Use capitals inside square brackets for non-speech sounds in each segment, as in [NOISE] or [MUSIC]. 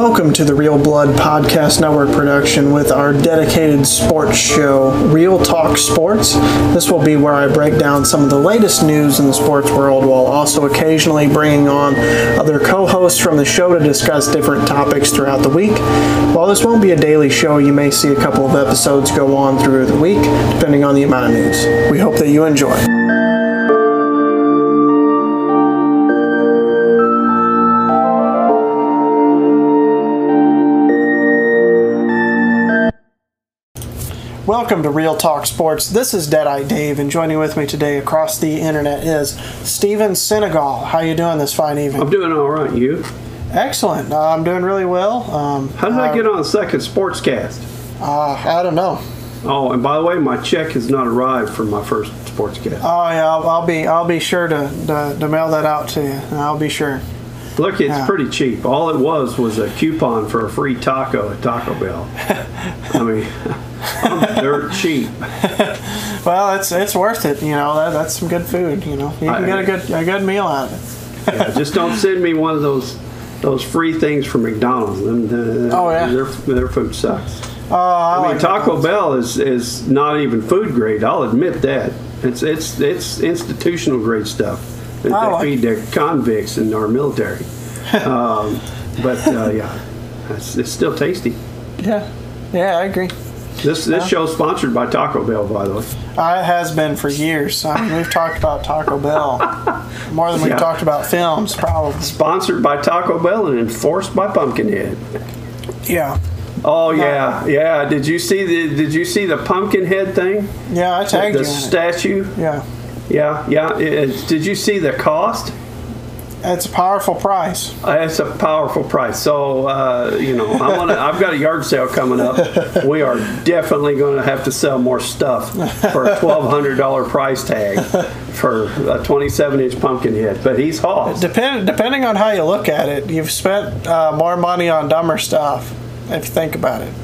Welcome to the Real Blood Podcast Network production with our dedicated sports show, Reel Talk Sports. This will be where I break down some of the latest news in the sports world while also occasionally bringing on other co hosts from the show to discuss different topics throughout the week. While this won't be a daily show, you may see a couple of episodes go on through the week, depending on the amount of news. We hope that you enjoy. Welcome to Reel Talk Sports. This is Deadite Dave, and joining with me today across the internet is Steven Senegal. How you doing this fine evening? I'm doing all right. You? Excellent. Uh, I'm doing really well. Um, How did I get on a second sportscast? uh, I don't know. Oh, and by the way, my check has not arrived for my first sportscast. Oh yeah, I'll, I'll be I'll be sure to, to to mail that out to you. I'll be sure. Look, it's yeah. pretty cheap. All it was was a coupon for a free taco at Taco Bell. [LAUGHS] I mean, I'm [LAUGHS] dirt cheap. [LAUGHS] Well, it's it's worth it. You know that, that's some good food. You know you can I- get a good a good meal out of it. Yeah, just don't send me one of those those free things from McDonald's. Them, the, Oh, yeah. their their food sucks. Oh, I, I mean, like Taco those. Bell is, is not even food grade. I'll admit that. It's it's it's institutional grade stuff that I they like feed their convicts in our military. [LAUGHS] um, but uh, yeah, it's, it's still tasty. Yeah, yeah, I agree. This this show's sponsored by Taco Bell, by the way. Uh, it has been for years. I mean, we've talked about Taco Bell [LAUGHS] more than we've Yeah. talked about films, probably. Sponsored by Taco Bell and enforced by Pumpkinhead. Yeah, Oh yeah, yeah. Did you see the Did you see the Pumpkinhead thing? yeah, I tagged the you in it. statue. Yeah, Yeah, yeah. Did you see the cost? it's a powerful price. Uh, It's a powerful price. So uh, you know, I'm gonna, I've got a yard sale coming up. We are definitely going to have to sell more stuff for a twelve hundred dollar price tag for a 27 inch Pumpkinhead. But he's Hoss. Depend, depending on how you look at it, you've spent uh, more money on dumber stuff if you think about it.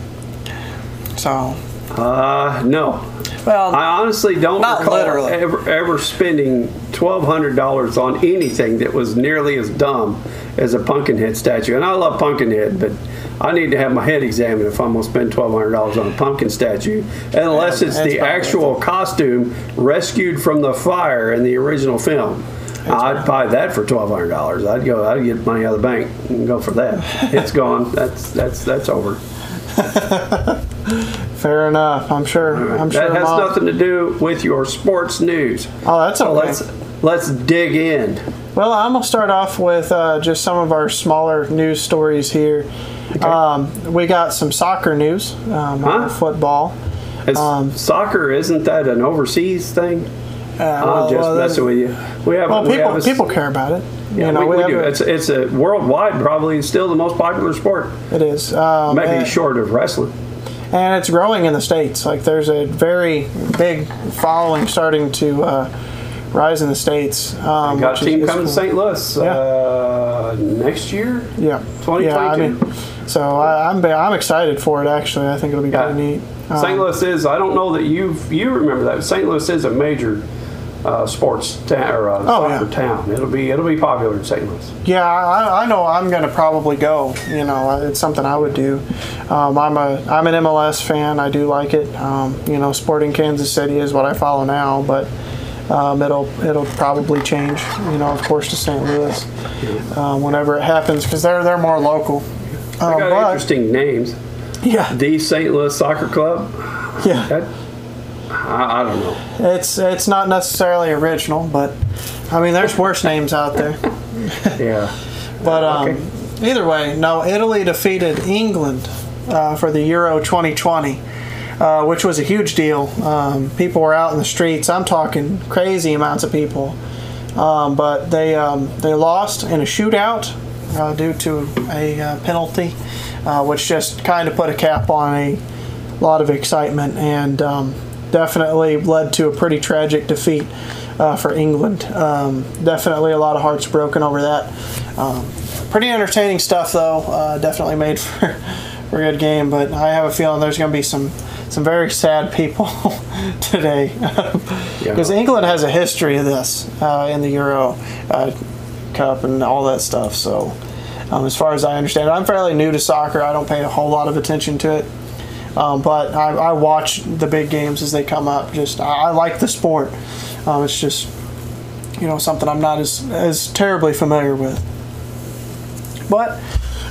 So, Uh, no, well, I honestly don't Not recall literally. ever ever spending twelve hundred dollars on anything that was nearly as dumb as a Pumpkinhead statue. And I love Pumpkinhead, but I need to have my head examined if I'm going to spend twelve hundred dollars on a pumpkin statue, unless Yeah, it's the actual costume rescued from the fire in the original film. I'd buy that for twelve hundred dollars. I'd go. I'd get money out of the bank and go for that. It's gone. That's that's that's over. [LAUGHS] fair enough. I'm sure. I'm sure. that has Mom- nothing to do with your sports news. Oh, that's So okay. let's let's dig in. Well, I'm gonna start off with uh, just some of our smaller news stories here. Um, we got some soccer news, um, Huh? football. Is Um, soccer isn't that an overseas thing? Uh, I'm well, just well, messing with you. We have Well, we people have a, people care about it. yeah, you know, we, we have do. a- It's it's a worldwide probably still the most popular sport, it is. Um, maybe and, short of wrestling. And it's growing in the states. Like there's a very big following starting to uh, rise in the states. Um, Got a team is coming to. St. Louis uh, next year. Yeah, 2022. yeah. I mean, so I, I'm I'm excited for it. Actually, I think it'll be Yeah. pretty neat. Um, St. Louis is. I don't know that you you remember that. St. Louis is a major uh, sports town or uh, Oh, soccer yeah. town. It'll be it'll be popular in St. Louis. Yeah, I, I know I'm going to probably go. You know, it's something I would do. Um, I'm a I'm an MLS fan. I do like it. Um, you know, Sporting Kansas City is what I follow now, but um, it'll it'll probably change. You know, of course, to St. Louis um, whenever it happens because they're they're more local. They Um, got but- interesting names. Yeah, The St. Louis Soccer Club. yeah. That I, I don't know. It's it's not necessarily original, but I mean, there's worse names out there. [LAUGHS] Yeah. But um, Okay. either way, no. Italy defeated England uh, for the Euro 2020, uh, which was a huge deal. Um, people were out in the streets. I'm talking crazy amounts of people. Um, but they um, they lost in a shootout uh, due to a uh, penalty, uh, which just kind of put a cap on a lot of excitement and um, definitely led to a pretty tragic defeat uh, for England. Um, definitely a lot of hearts broken over that. Um, pretty entertaining stuff, though. Uh, definitely made [LAUGHS] for, for a good game, but I have a feeling there's going to be some some very sad people [LAUGHS] today because England has a history of this uh, in the Euro uh, Cup and all that stuff. So Um, as far as I understand it, I'm fairly new to soccer. I don't pay a whole lot of attention to it, um, but I, I watch the big games as they come up. Just I, I like the sport. Um, it's just you know something I'm not as as terribly familiar with, but.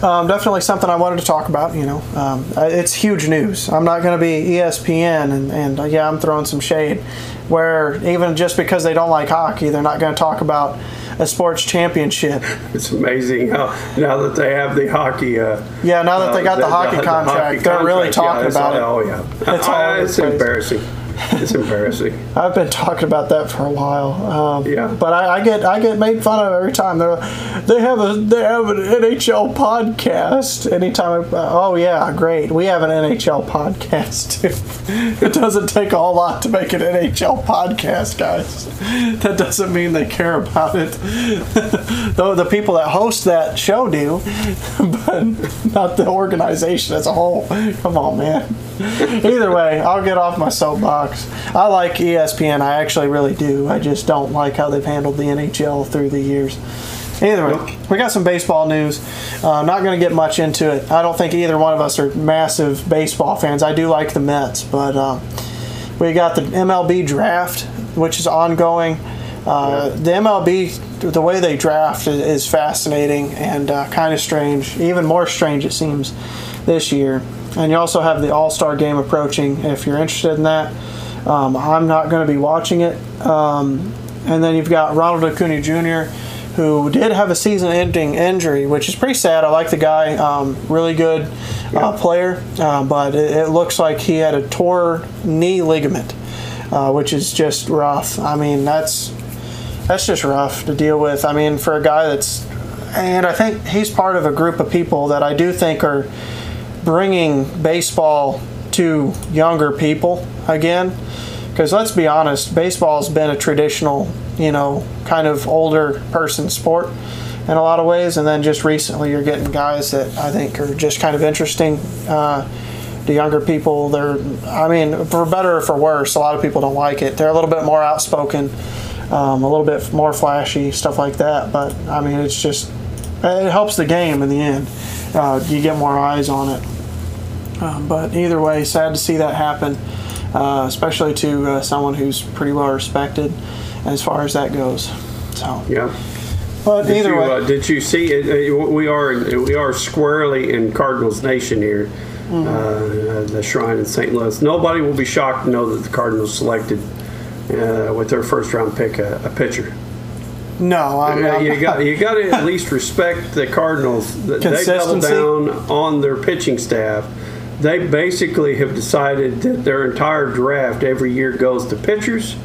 Um, definitely something I wanted to talk about. You know, um, it's huge news. I'm not going to be ESPN, and, and uh, yeah, I'm throwing some shade. Where even just because they don't like hockey, they're not going to talk about a sports championship. It's amazing how now that they have the hockey. Uh, Yeah, now that they got the hockey contract, they're really talking yeah, about it. Oh yeah, It's all [LAUGHS] over it's embarrassing. [LAUGHS] It's embarrassing. I've been talking about that for a while. Um, Yeah. But I, I get I get made fun of every time. They're they have a they have an NHL podcast. Anytime. I, oh yeah, great. We have an NHL podcast [LAUGHS] too. it doesn't take a whole lot to make an NHL podcast, guys. That doesn't mean they care about it. [LAUGHS] Though the people that host that show do, but not the organization as a whole. Come on, man. Either way, I'll get off my soapbox. I like ESPN. I actually really do. I just don't like how they've handled the NHL through the years. Either way, we got some baseball news. Uh, not going to get much into it. I don't think either one of us are massive baseball fans. I do like the Mets, but uh, we got the MLB draft, which is ongoing. Uh, the MLB, the way they draft is, is fascinating and uh, kind of strange. Even more strange, it seems, this year. And you also have the All Star game approaching. If you're interested in that, um, I'm not going to be watching it. Um, and then you've got Ronald Acuna Jr., who did have a season-ending injury, which is pretty sad. I like the guy, um, really good uh, player, uh, but it, it looks like he had a tore knee ligament, uh, which is just rough. I mean, that's that's just rough to deal with. I mean, for a guy that's, and I think he's part of a group of people that I do think are bringing baseball to younger people again. Because let's be honest, baseball's been a traditional, you know, kind of older person sport in a lot of ways. And then just recently, you're getting guys that I think are just kind of interesting uh, to younger people. They're, I mean, for better or for worse, a lot of people don't like it. They're a little bit more outspoken, um, a little bit more flashy, stuff like that. But I mean, it's just, it helps the game in the end. Uh, you get more eyes on it. Um, but either way, sad to see that happen, uh, especially to uh, someone who's pretty well respected as far as that goes. So, Yeah. but Did either you, way, uh, did you see it? Uh, We are we are squarely in Cardinals Nation here, Mm-hmm. uh, the Shrine in St. Louis. Nobody will be shocked to know that the Cardinals selected uh, with their first round pick a, a pitcher. no, I'm, Uh, I'm- you [LAUGHS] got you got to at least respect the Cardinals. They double down on their pitching staff. They basically have decided that their entire draft every year goes to pitchers,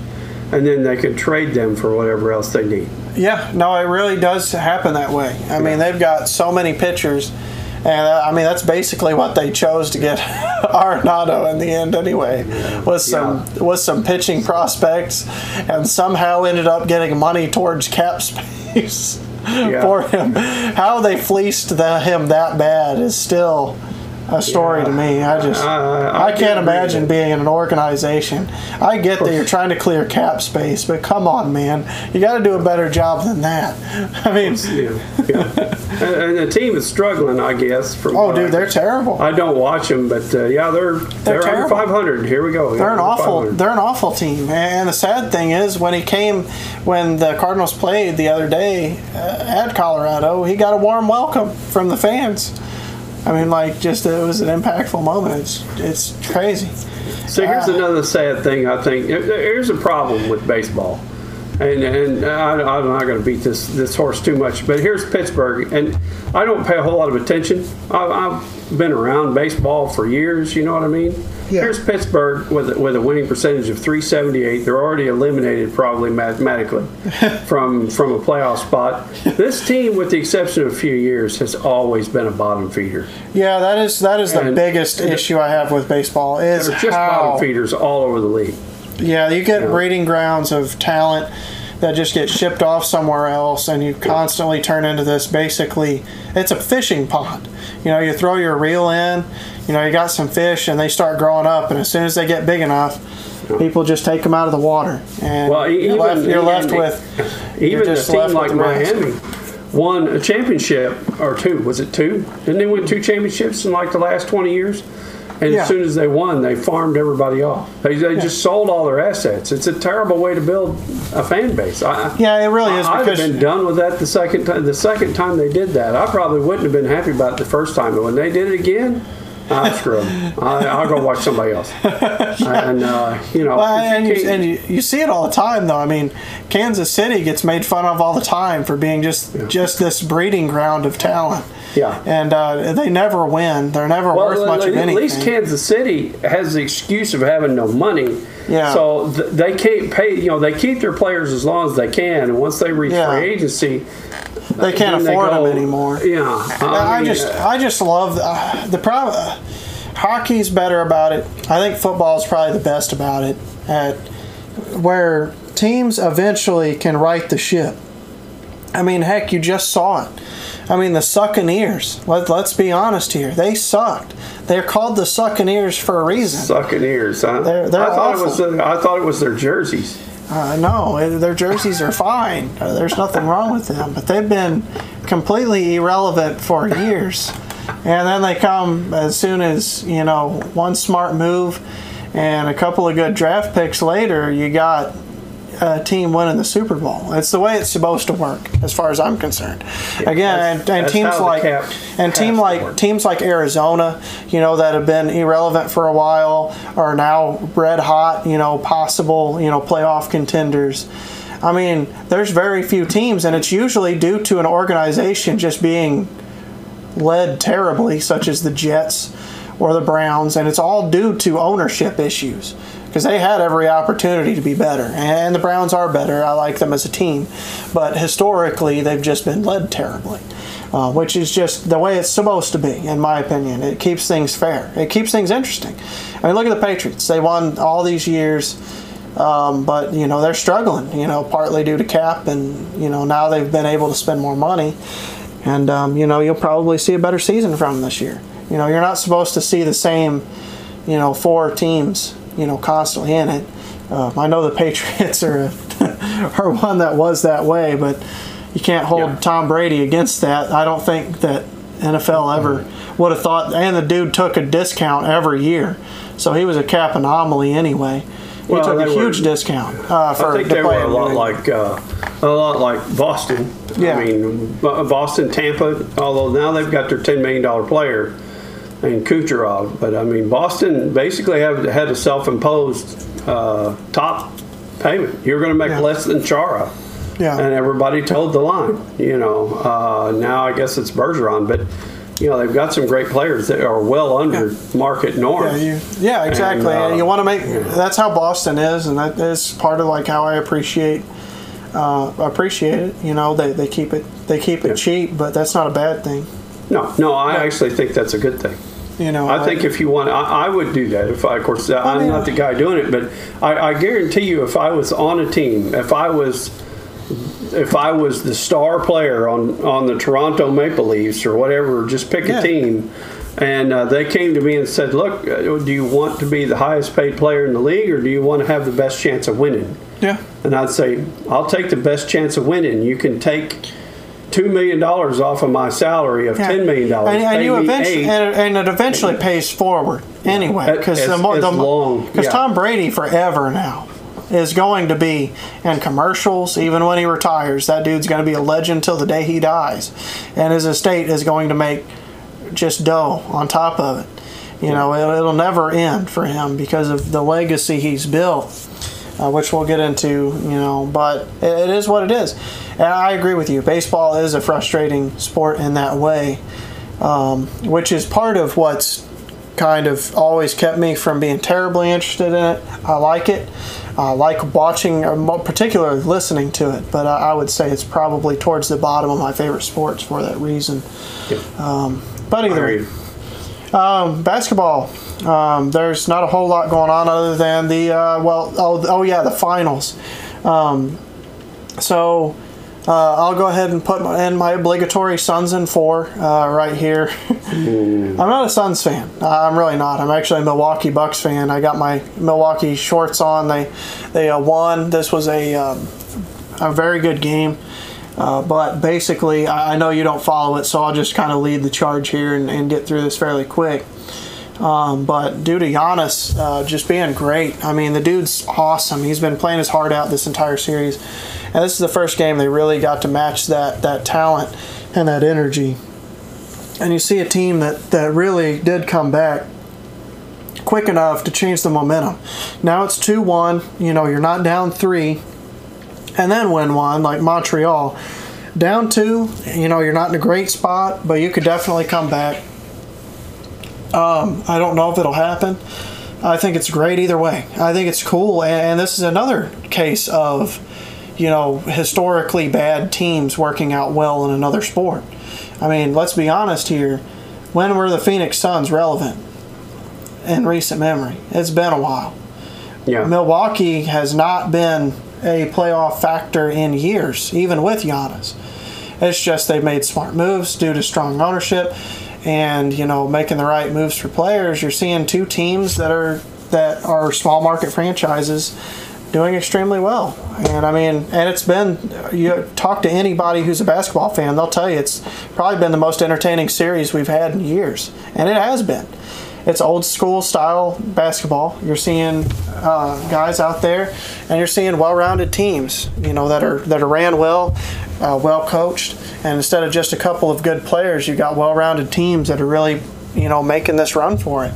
and then they can trade them for whatever else they need. Yeah, no, it really does happen that way. I mean, they've got so many pitchers, and uh, I mean that's basically what they chose to get [LAUGHS] Arenado in the end anyway, with some with some pitching prospects, and somehow ended up getting money towards cap [LAUGHS] space for him. How they fleeced the, him that bad is still a story to me. I just I- I, I can't imagine being in an organization. I get that you're trying to clear cap space, but come on, man, you got to do a better job than that. [LAUGHS] I mean, Yeah, yeah. and, the team is struggling, I guess. From oh, what I- dude, they're terrible. I don't watch them, but uh, yeah, they're they're, terrible. 500. Here we go. They're an awful. They're an awful team. And the sad thing is, when he came, when the Cardinals played the other day uh, at Colorado, he got a warm welcome from the fans. I mean, like, just it was an impactful moment. It's it's crazy. So here's Ah. another sad thing. I think here's a problem with baseball, and and I, I'm not going to beat this this horse too much. But here's Pittsburgh, and I don't pay a whole lot of attention. I've, I've been around baseball for years. You know what I mean? Yeah. Here's Pittsburgh with a- with a winning percentage of 378. They're already eliminated probably mathematically [LAUGHS] from from a playoff spot. This team, with the exception of a few years, has always been a bottom feeder. Yeah, that is that is the And- biggest issue I have with baseball is just how bottom feeders all over the league. Yeah, you get breeding grounds of talent that just get shipped off somewhere else, and you constantly turn into this basically, it's a fishing pond. You know, you throw your reel in, you know, you got some fish, and they start growing up, and as soon as they get big enough, people just take them out of the water. And Well, e- you're left, you're left with. even a team like. Miami, won a championship or two. Was it two? Didn't they win two championships in like the last 20 years? And Yeah. as soon as they won, they farmed everybody off. They, they just sold all their assets. It's a terrible way to build a fan base. I, Yeah, it really is I, I'd have been done with that the second time. The second time they did that, I probably wouldn't have been happy about it the first time. But when they did it again, I screw 'em. I, I'll go watch somebody else. And uh, you know, Well, and, you, and you, you see it all the time, though. I mean, Kansas City gets made fun of all the time for being just just this breeding ground of talent. Yeah. and uh, they never win. They're never Well, worth much of anything. at least Kansas City has the excuse of having no money. Yeah. So th- they can't pay. You know, they keep their players as long as they can, and once they reach Yeah. free agency, they can't then they afford go- them anymore. Yeah. I, mean, just, I just love uh, the problem. Uh, hockey's better about it. I think football is probably the best about it. At where teams eventually can right the ship. I mean, heck, you just saw it. I mean, the Succaneers. Let, let's be honest here. They sucked. They're called the Succaneers for a reason. Sucking ears, huh? They're- they're I thought it was. The, I thought it was their jerseys. Uh, no, their jerseys are fine. Uh, there's nothing wrong with them, but they've been completely irrelevant for years. And then they come as soon as you know one smart move and a couple of good draft picks later, you got a team winning the Super Bowl. It's the way it's supposed to work, as far as I'm concerned. Again, that's- and, and that's teams like and team like teams like Arizona, you know, that have been irrelevant for a while, are now red hot, you know, possible, you know, playoff contenders. I mean, there's very few teams, and it's usually due to an organization just being led terribly, such as the Jets or the Browns, and it's all due to ownership issues because they had every opportunity to be better, and the Browns are better. I like them as a team, but historically they've just been led terribly, uh, which is just the way it's supposed to be, in my opinion. It keeps things fair. It keeps things interesting. I mean, look at the Patriots. They won all these years. Um, but you know they're struggling. You know, partly due to cap, and you know now they've been able to spend more money, and um, you know you'll probably see a better season from them this year. You know, you're not supposed to see the same, you know, four teams, you know, constantly in it. Um, I know the [LAUGHS] Patriots are are one that was that way, but you can't hold Yeah. Tom Brady against that. I don't think that NFL ever would have thought. And the dude took a discount every year, so he was a cap anomaly anyway. He Well, took a they were- huge discount uh, for I think to they were a lot like uh, a lot like Boston. Yeah. I mean, Boston, Tampa. Although now they've got their ten million dollar player, and Kucherov. But I mean, Boston basically have had a self-imposed uh, top payment. You're going to make Yeah. less than Chara. Yeah. And everybody told the line. You know, uh, now I guess it's Bergeron, but. You know they've got some great players that are well under market norm. Yeah, you, yeah, exactly. And, uh, you want to make that's how Boston is, and that is part of like how I appreciate uh, appreciate it. You know, they, they keep it they keep it Yeah. cheap, but that's not a bad thing. No, no, I actually think that's a good thing. You know, I think if you want, I, I would do that. If I, of course, I'm mean, not the guy doing it, but I, I guarantee you, if I was on a team, if I was, if I was the star player on on the Toronto Maple Leafs or whatever, just pick Yeah. a team, and uh, they came to me and said, "Look, uh, do you want to be the highest paid player in the league, or do you want to have the best chance of winning?" yeah, And I'd say, "I'll take the best chance of winning. You can take." Two million dollars off of my salary of ten million dollars. and, and you eventually and, and it eventually pays forward anyway because the more the long- because yeah. Tom Brady forever now is going to be in commercials even when he retires. That dude's going to be a legend till the day he dies, and his estate is going to make just dough on top of it. You know, it'll never end for him because of the legacy he's built, uh, which we'll get into. You know, but it, it is what it is, and I agree with you. Baseball is a frustrating sport in that way, um, which is part of what's kind of always kept me from being terribly interested in it. I like it. I like watching, or particularly listening to it, but I, I would say it's probably towards the bottom of my favorite sports for that reason. Um, but either way, um, basketball. Um, there's not a whole lot going on other than the uh, well. Oh, oh yeah, the finals. Um, so uh, I'll go ahead and put in my obligatory Suns in four uh, right here. I'm not a Suns fan. I'm really not. I'm actually a Milwaukee Bucks fan. I got my Milwaukee shorts on. They they uh, won. This was a um, a very good game. Uh, but basically, I, I know you don't follow it, so I'll just kind of lead the charge here and, and get through this fairly quick. Um, but due to Giannis uh, just being great, I mean, the dude's awesome. He's been playing his heart out this entire series. And this is the first game they really got to match that, that talent and that energy. And you see a team that, that really did come back quick enough to change the momentum. Now it's 2 1. You know, you're not down three and then win one like Montreal. Down two, you know, you're not in a great spot, but you could definitely come back. Um, I don't know if it'll happen. I think it's great either way. I think it's cool, and this is another case of, you know, historically bad teams working out well in another sport. I mean, let's be honest here. When were the Phoenix Suns relevant in recent memory? It's been a while. Yeah. Milwaukee has not been a playoff factor in years, even with Giannis. It's just they've made smart moves due to strong ownership and you know making the right moves for players. You're seeing two teams that are that are small market franchises doing extremely well. And I mean, and it's been you talk to anybody who's a basketball fan, they'll tell you it's probably been the most entertaining series we've had in years, and it has been. It's old school style basketball. You're seeing uh, guys out there, and you're seeing well-rounded teams. You know that are that are ran well, uh, well coached, and instead of just a couple of good players, you've got well-rounded teams that are really, you know, making this run for it.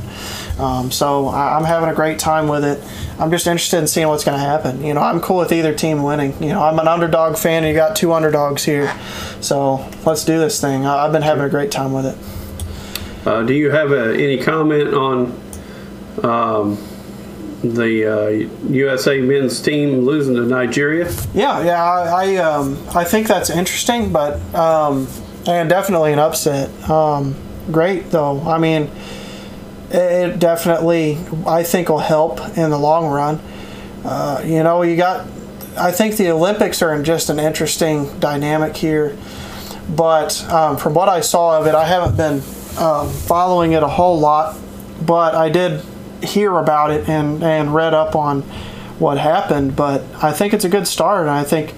Um, so I, I'm having a great time with it. I'm just interested in seeing what's going to happen. You know, I'm cool with either team winning. You know, I'm an underdog fan, and you got two underdogs here. So let's do this thing. I, I've been having a great time with it. Uh, do you have a, any comment on um, the uh, USA men's team losing to Nigeria? Yeah, yeah, I I, um, I think that's interesting, but um, and definitely an upset. Um, great though. I mean, it definitely I think will help in the long run. Uh, you know, you got. I think the Olympics are in just an interesting dynamic here, but um, from what I saw of it, I haven't been um, following it a whole lot, but I did hear about it and, and read up on what happened. But I think it's a good start, and I think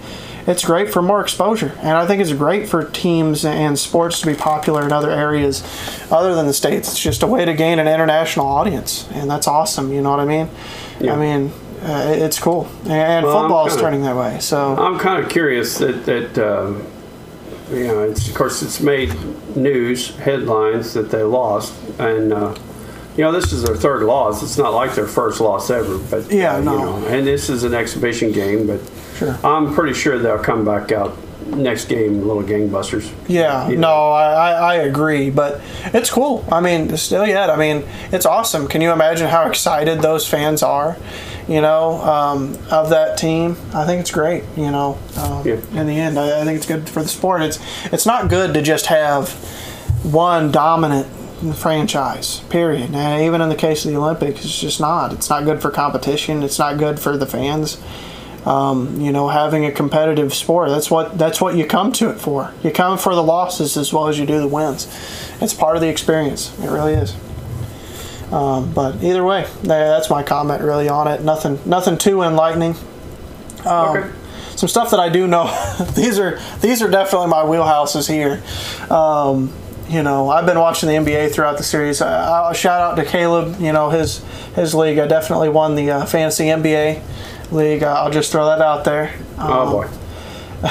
it's great for more exposure. And I think it's great for teams and sports to be popular in other areas other than the States. It's just a way to gain an international audience, and that's awesome. You know what I mean? Yeah. I mean, uh, it's cool. And Well, football is kinda- turning that way. So. I'm kind of curious that that um, you know, it's, of course, it's made news headlines that they lost, and uh, you know, this is their third loss. It's not like their first loss ever, but Yeah, uh, no. You know, and this is an exhibition game, but Sure. I'm pretty sure they'll come back out next game, little gangbusters. Yeah, You no, I, I, I agree, but it's cool. I mean, still yet, I mean, it's awesome. Can you imagine how excited those fans are, you know, um, of that team? I think it's great, you know. Um, Yeah. In the end, I, I think it's good for the sport. It's it's not good to just have one dominant franchise. Period. And even in the case of the Olympics, it's just not. It's not good for competition. It's not good for the fans um, you know, having a competitive sport. That's what that's what you come to it for. You come for the losses as well as you do the wins. It's part of the experience. It really is. Um, but either way, that's my comment really on it. Nothing nothing too enlightening. Um, Okay. Some stuff that I do know. [LAUGHS] these are these are definitely my wheelhouses here. Um, you know, I've been watching the NBA throughout the series. I, I'll shout out to Caleb. You know, his his league. I definitely won the uh, fantasy NBA league. Uh, I'll just throw that out there. Um, Oh boy. [LAUGHS]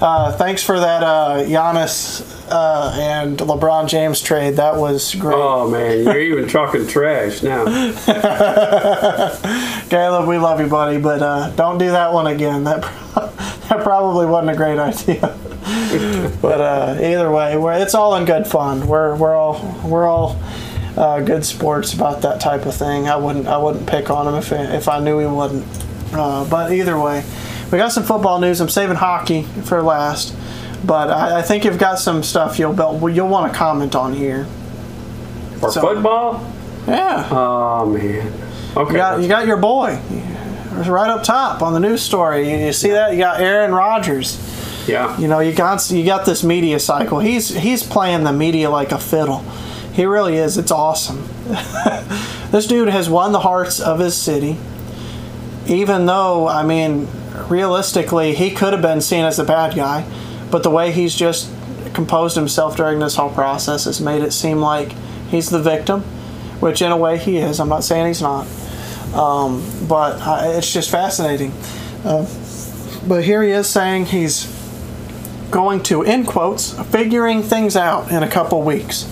uh, thanks for that, uh, Giannis uh, and LeBron James trade. That was great. Oh man, you're even talking trash now. [LAUGHS] Caleb, we love you, buddy, but uh, don't do that one again. That [LAUGHS] that probably wasn't a great idea. [LAUGHS] but uh, either way, we're, it's all in good fun. We're we're all we're all uh, good sports about that type of thing. I wouldn't I wouldn't pick on him if if I knew he wouldn't. Uh, but either way, we got some football news. I'm saving hockey for last, but I, I think you've got some stuff you'll be- you'll want to comment on here. For So- football? Yeah. Oh man. Okay. You got, you got your boy right up top on the news story. You, you see that? You got Aaron Rodgers. yeah. You know, you got you got this media cycle. He's he's playing the media like a fiddle. He really is. It's awesome. [LAUGHS] this dude has won the hearts of his city. Even though, I mean, realistically, he could have been seen as the bad guy, but the way he's just composed himself during this whole process has made it seem like he's the victim, which in a way he is. I'm not saying he's not, um, but uh, it's just fascinating. Uh, but here he is saying he's going to, in quotes, figuring things out in a couple weeks.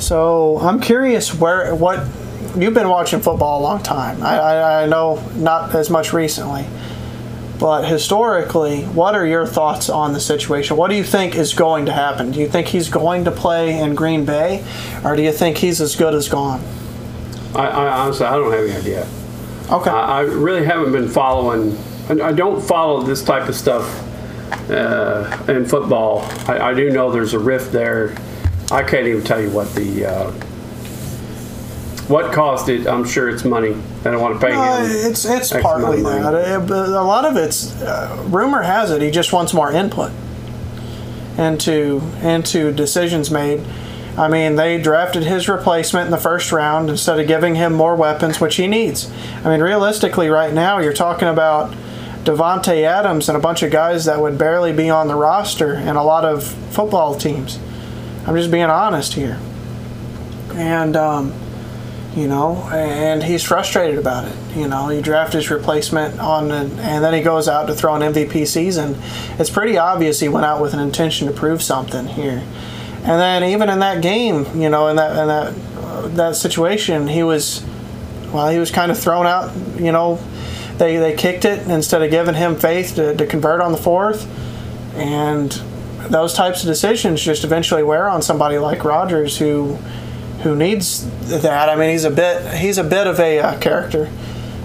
So I'm curious where what you've been watching football a long time. I, I, I know not as much recently, but historically, what are your thoughts on the situation? What do you think is going to happen? Do you think he's going to play in Green Bay, or do you think he's as good as gone? I, I honestly, I don't have any idea. Okay. I, I really haven't been following. I I don't follow this type of stuff uh, in football. I, I do know there's a rift there. I can't even tell you what the uh, what caused it. I'm sure it's money. They don't want to pay Uh, him. it's it's X partly that. money. Uh, but a lot of it's uh, rumor has it he just wants more input into into decisions made. I mean, they drafted his replacement in the first round instead of giving him more weapons, which he needs. I mean, realistically, right now you're talking about Davante Adams and a bunch of guys that would barely be on the roster in a lot of football teams. I'm just being honest here, and. Um, you know, and he's frustrated about it. You know, he drafted his replacement on, an, and then he goes out to throw an MVP season. It's pretty obvious he went out with an intention to prove something here. And then even in that game, you know, in that in that uh, that situation, he was, well, he was kind of thrown out. You know, they they kicked it instead of giving him faith to, to convert on the fourth, and those types of decisions just eventually wear on somebody like Rodgers who who needs that. I mean, he's a bit he's a bit of a uh, character.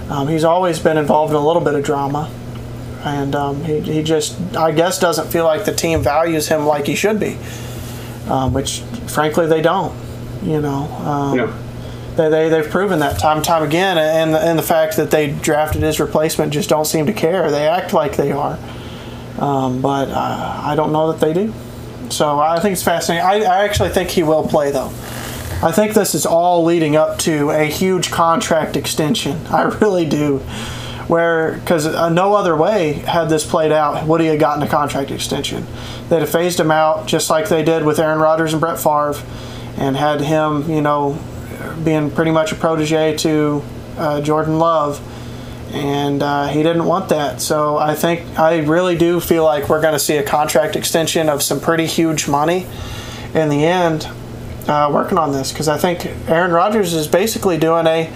Um, he's always been involved in a little bit of drama, and um, he, he just I guess doesn't feel like the team values him like he should be, um, which frankly they don't. You know, um, Yeah. they, they they've proven that time and time again, and the, and the fact that they drafted his replacement just don't seem to care. They act like they are, um, but uh, I don't know that they do. So I think it's fascinating. I, I actually think he will play though. I think this is all leading up to a huge contract extension. [LAUGHS] I really do. Where, because uh, no other way had this played out, would he have gotten a contract extension? They'd have phased him out just like they did with Aaron Rodgers and Brett Favre, and had him, you know, being pretty much a protege to uh, Jordan Love, and uh, he didn't want that. So I think I really do feel like we're going to see a contract extension of some pretty huge money in the end uh, working on this because I think Aaron Rodgers is basically doing a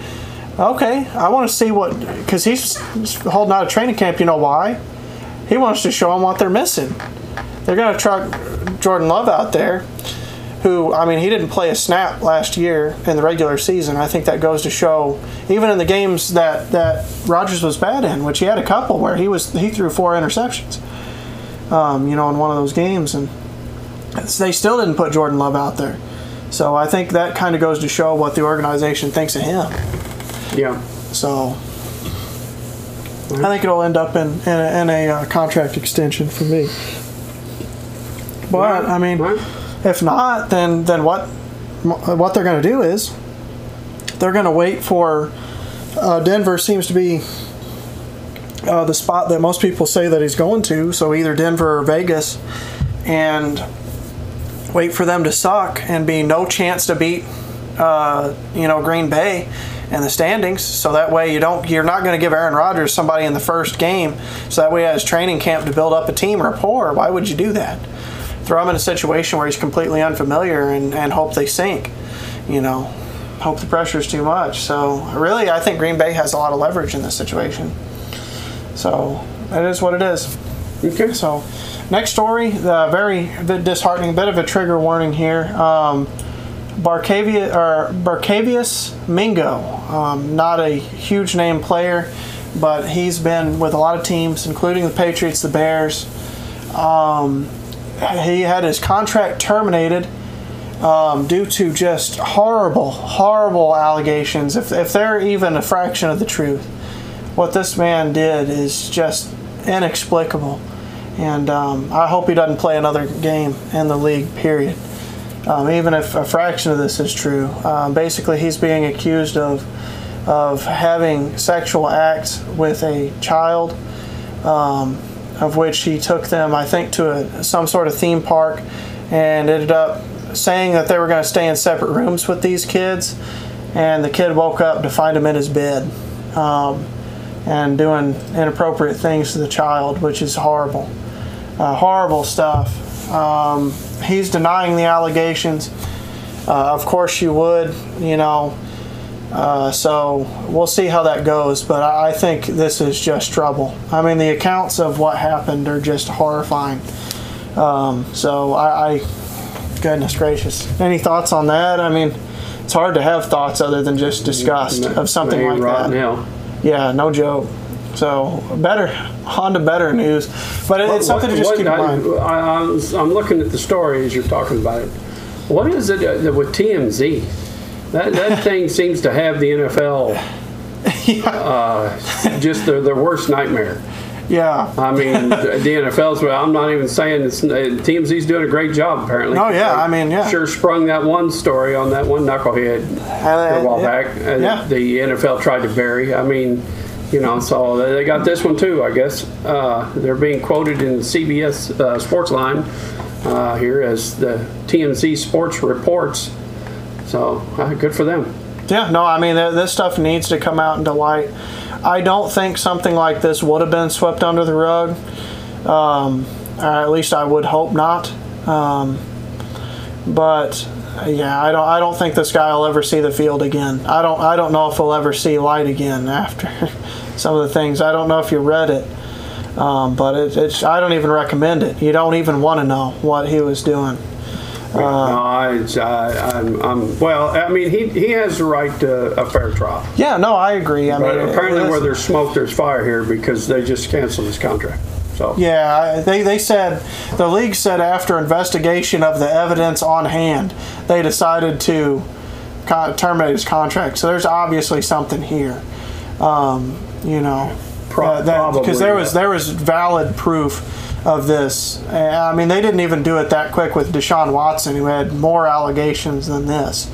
okay. I want to see what because he's holding out a training camp. You know why? He wants to show them what they're missing. They're going to truck Jordan Love out there, who I mean he didn't play a snap last year in the regular season. I think that goes to show even in the games that that Rodgers was bad in, which he had a couple where he was he threw four interceptions. Um, you know, in one of those games and they still didn't put Jordan Love out there. So I think that kind of goes to show what the organization thinks of him. Yeah. So I think it'll end up in in a, in a uh, contract extension for me. But I mean, Right. if not, then then what what they're going to do is they're going to wait for uh, Denver seems to be uh, the spot that most people say that he's going to. So either Denver or Vegas, and wait for them to suck and be no chance to beat uh, you know Green Bay in the standings. So that way you don't you're not going to give Aaron Rodgers somebody in the first game. So that way he has training camp to build up a team rapport. Why would you do that? Throw him in a situation where he's completely unfamiliar and, and hope they sink. You know, hope the pressure is too much. So really, I think Green Bay has a lot of leverage in this situation. So it is what it is. Okay. So, next story, the very disheartening, bit of a trigger warning here. Um, Barcavia or Barkevious Mingo, um, not a huge name player, but he's been with a lot of teams, including the Patriots, the Bears. Um, he had his contract terminated um, due to just horrible, horrible allegations. If, if they're even a fraction of the truth, what this man did is just inexplicable. And um, I hope he doesn't play another game in the league, period. Um, even if a fraction of this is true. Um, basically, he's being accused of, of having sexual acts with a child um, of which he took them, I think, to a, some sort of theme park and ended up saying that they were going to stay in separate rooms with these kids. And the kid woke up to find him in his bed um, and doing inappropriate things to the child, which is horrible. Uh, horrible stuff. Um, he's denying the allegations. Uh, of course, you would, you know. Uh, so we'll see how that goes, but I I think this is just trouble. I mean, the accounts of what happened are just horrifying. Um, so I, I, goodness gracious, any thoughts on that? I mean, it's hard to have thoughts other than just disgust of something like that. hell. Yeah, no joke. So better Honda better news, but it, it's something to just keep in I, mind. I, I'm, I'm looking at the story as you're talking about it. What is it uh, with TMZ? That, that [LAUGHS] thing seems to have the NFL uh, just their, their worst nightmare. Yeah. I mean, [LAUGHS] the NFL's. Well, I'm not even saying it's, uh, TMZ's doing a great job. Apparently. Oh, yeah, I mean, yeah. Sure sprung that one story on that one knucklehead Uh, a while yeah. back. And Yeah. The NFL tried to bury. I mean, you know, so they they got this one too. I guess uh, they're being quoted in CBS uh, Sportsline uh, here as the TMZ Sports reports. So uh, good for them. Yeah, no, I mean, th- this stuff needs to come out into light. I don't think something like this would have been swept under the rug. Um, at least I would hope not. Um, but yeah, I don't. I don't think this guy will ever see the field again. I don't. I don't know if he'll ever see light again [LAUGHS] after some of the things. I don't know if you read it, um, but it, it's. I don't even recommend it. You don't even want to know what he was doing. No, I, I, I'm, I'm. Well, I mean, he he has the right to a fair trial. Yeah, no, I agree. I But mean, apparently, where there's smoke, there's fire here because they just canceled his contract. So Yeah, they, they said, the league said after investigation of the evidence on hand, they decided to co- terminate his contract. So there's obviously something here. Um, you know, Pro- because there was there was valid proof of this. I mean, they didn't even do it that quick with Deshaun Watson, who had more allegations than this.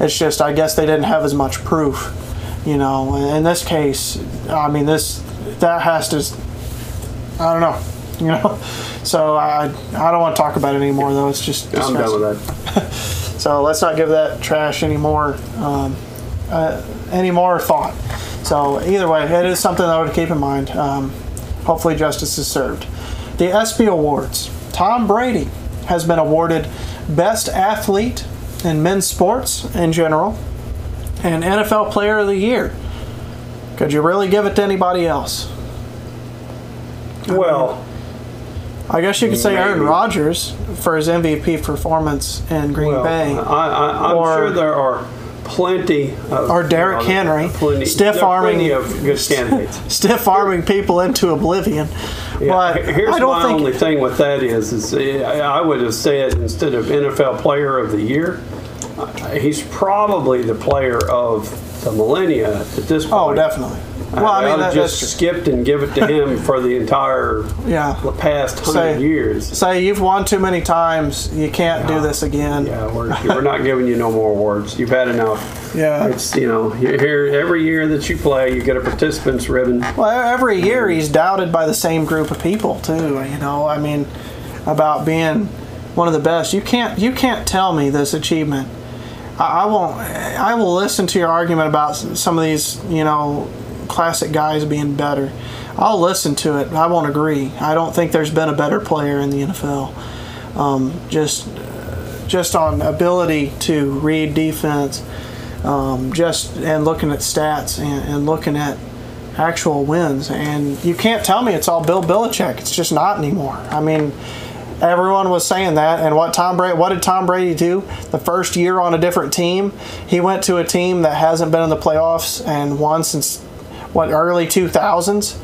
It's just, I guess they didn't have as much proof. You know, in this case, I mean, this that has to I don't know. You know, [LAUGHS] so I I don't want to talk about it anymore though. It's just I'm done with that. [LAUGHS] So let's not give that trash any more um, uh, any more thought. So either way, it is something that I would keep in mind. Um, hopefully, justice is served. The ESPY Awards. Tom Brady has been awarded Best Athlete in men's sports in general and NFL Player of the Year. Could you really give it to anybody else? Well, I guess you could say Aaron Rodgers for his MVP performance in Green well Bay. I, I, I'm Or- sure there are plenty of Or Derrick you know, Henry, plenty, stiff arming- of good candidates. [LAUGHS] Stiff arming people into oblivion. Yeah, But here's I don't my think. only thing with that is, is I would have said instead of NFL Player of the Year, uh, he's probably the player of the millennia at this point. oh, definitely. Well, I mean, I'd that, just skipped and give it to him for the entire [LAUGHS] yeah. past hundred years. Say you've won too many times. You can't do this again. Yeah, we're, [LAUGHS] we're not giving you no more awards. You've had enough. Yeah. It's you know you're here every year that you play, you get a participants ribbon. Well, every year he's doubted by the same group of people too. You know, I mean, about being one of the best. You can't you can't tell me this achievement. I, I won't. I will listen to your argument about some of these, you know, classic guys being better. I'll listen to it. I won't agree. I don't think there's been a better player in the NFL. Um, just just on ability to read defense, um, just and looking at stats and, and looking at actual wins. And you can't tell me it's all Bill Belichick. It's just not anymore. I mean, everyone was saying that. And what Tom Brady? What did Tom Brady do? The first year on a different team, he went to a team that hasn't been in the playoffs and won since what early 2000s.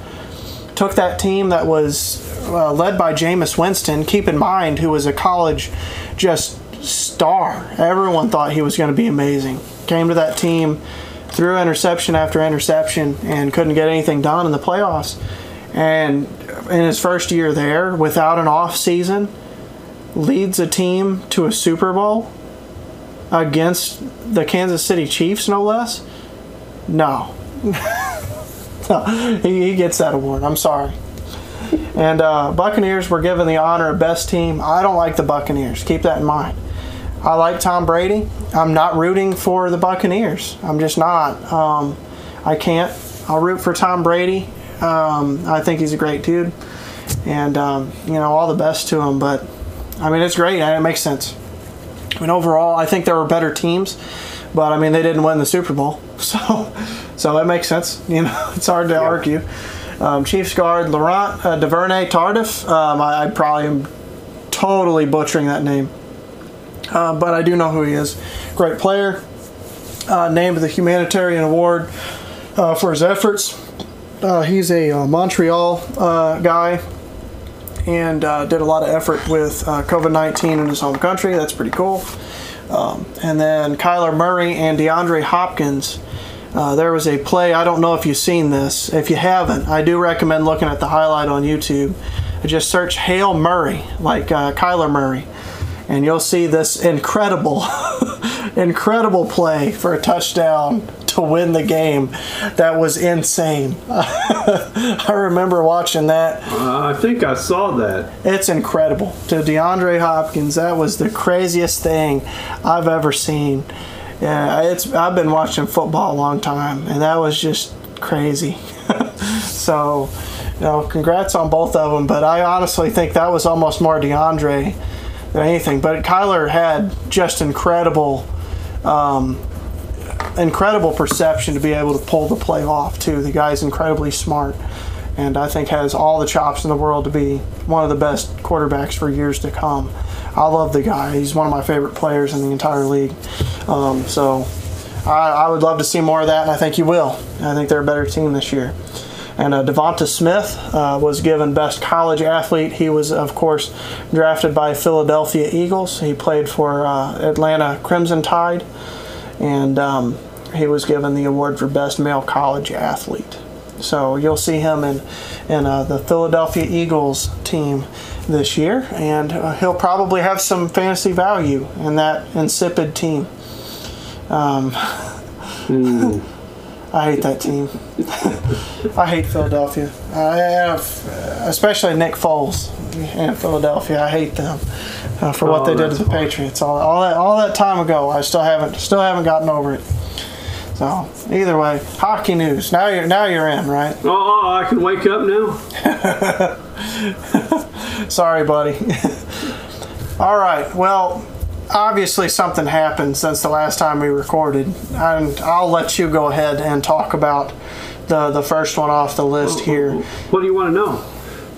Took that team that was uh, led by Jameis Winston. Keep in mind, who was a college just star. Everyone thought he was going to be amazing. Came to that team, threw interception after interception, and couldn't get anything done in the playoffs. And in his first year there, without an off season, leads a team to a Super Bowl against the Kansas City Chiefs, no less. No, [LAUGHS] [LAUGHS] he, he gets that award. I'm sorry. And uh, Buccaneers were given the honor of best team. I don't like the Buccaneers. Keep that in mind. I like Tom Brady. I'm not rooting for the Buccaneers. I'm just not. Um, I can't. I'll root for Tom Brady. Um, I think he's a great dude, and um, you know all the best to him. But I mean, it's great. It makes sense. I mean, overall, I think there were better teams, but I mean, they didn't win the Super Bowl, [LAUGHS] so so that makes sense. [LAUGHS] You know, it's hard to argue. Um, Chiefs guard Laurent uh, Duvernay Tardif. Um, I, I probably am totally butchering that name, uh, but I do know who he is. Great player. Uh, named the humanitarian award uh, for his efforts. Uh, he's a uh, Montreal uh, guy and uh, did a lot of effort with uh, COVID 19 in his home country. That's pretty cool. Um, and then Kyler Murray and DeAndre Hopkins. Uh, there was a play. I don't know if you've seen this. If you haven't, I do recommend looking at the highlight on YouTube. Just search Hail Murray, like uh, Kyler Murray, and you'll see this incredible, [LAUGHS] incredible play for a touchdown to win the game. That was insane. [LAUGHS] I remember watching that. Uh, I think I saw that. It's incredible. To DeAndre Hopkins, that was the craziest thing I've ever seen. Yeah, it's I've been watching football a long time, and that was just crazy. [LAUGHS] so, you know, congrats on both of them. But I honestly think that was almost more DeAndre than anything. But Kyler had just incredible, um, incredible perception to be able to pull the play off too. The guy's incredibly smart, and I think has all the chops in the world to be one of the best quarterbacks for years to come. I love the guy. He's one of my favorite players in the entire league. Um, so I, I, would love to see more of that, and I think you will. I think they're a better team this year. And uh, Devonta Smith uh, was given Best College Athlete. He was, of course, drafted by Philadelphia Eagles. He played for uh, Atlanta Crimson Tide, and um, he was given the award for Best Male College Athlete. So you'll see him in in uh, the Philadelphia Eagles team this year, and uh, he'll probably have some fantasy value in that insipid team. Um, mm. I hate that team. I hate Philadelphia. I have, especially Nick Foles in Philadelphia. I hate them uh, for what oh, they did to the hard. Patriots. All, all that all that time ago. I still haven't still haven't gotten over it. So either way, hockey news. Now you're now you're in, right? Oh, I can wake up now. [LAUGHS] Sorry, buddy. [LAUGHS] All right. Well, obviously something happened since the last time we recorded, and I'll let you go ahead and talk about the the first one off the list here. What do you want to know?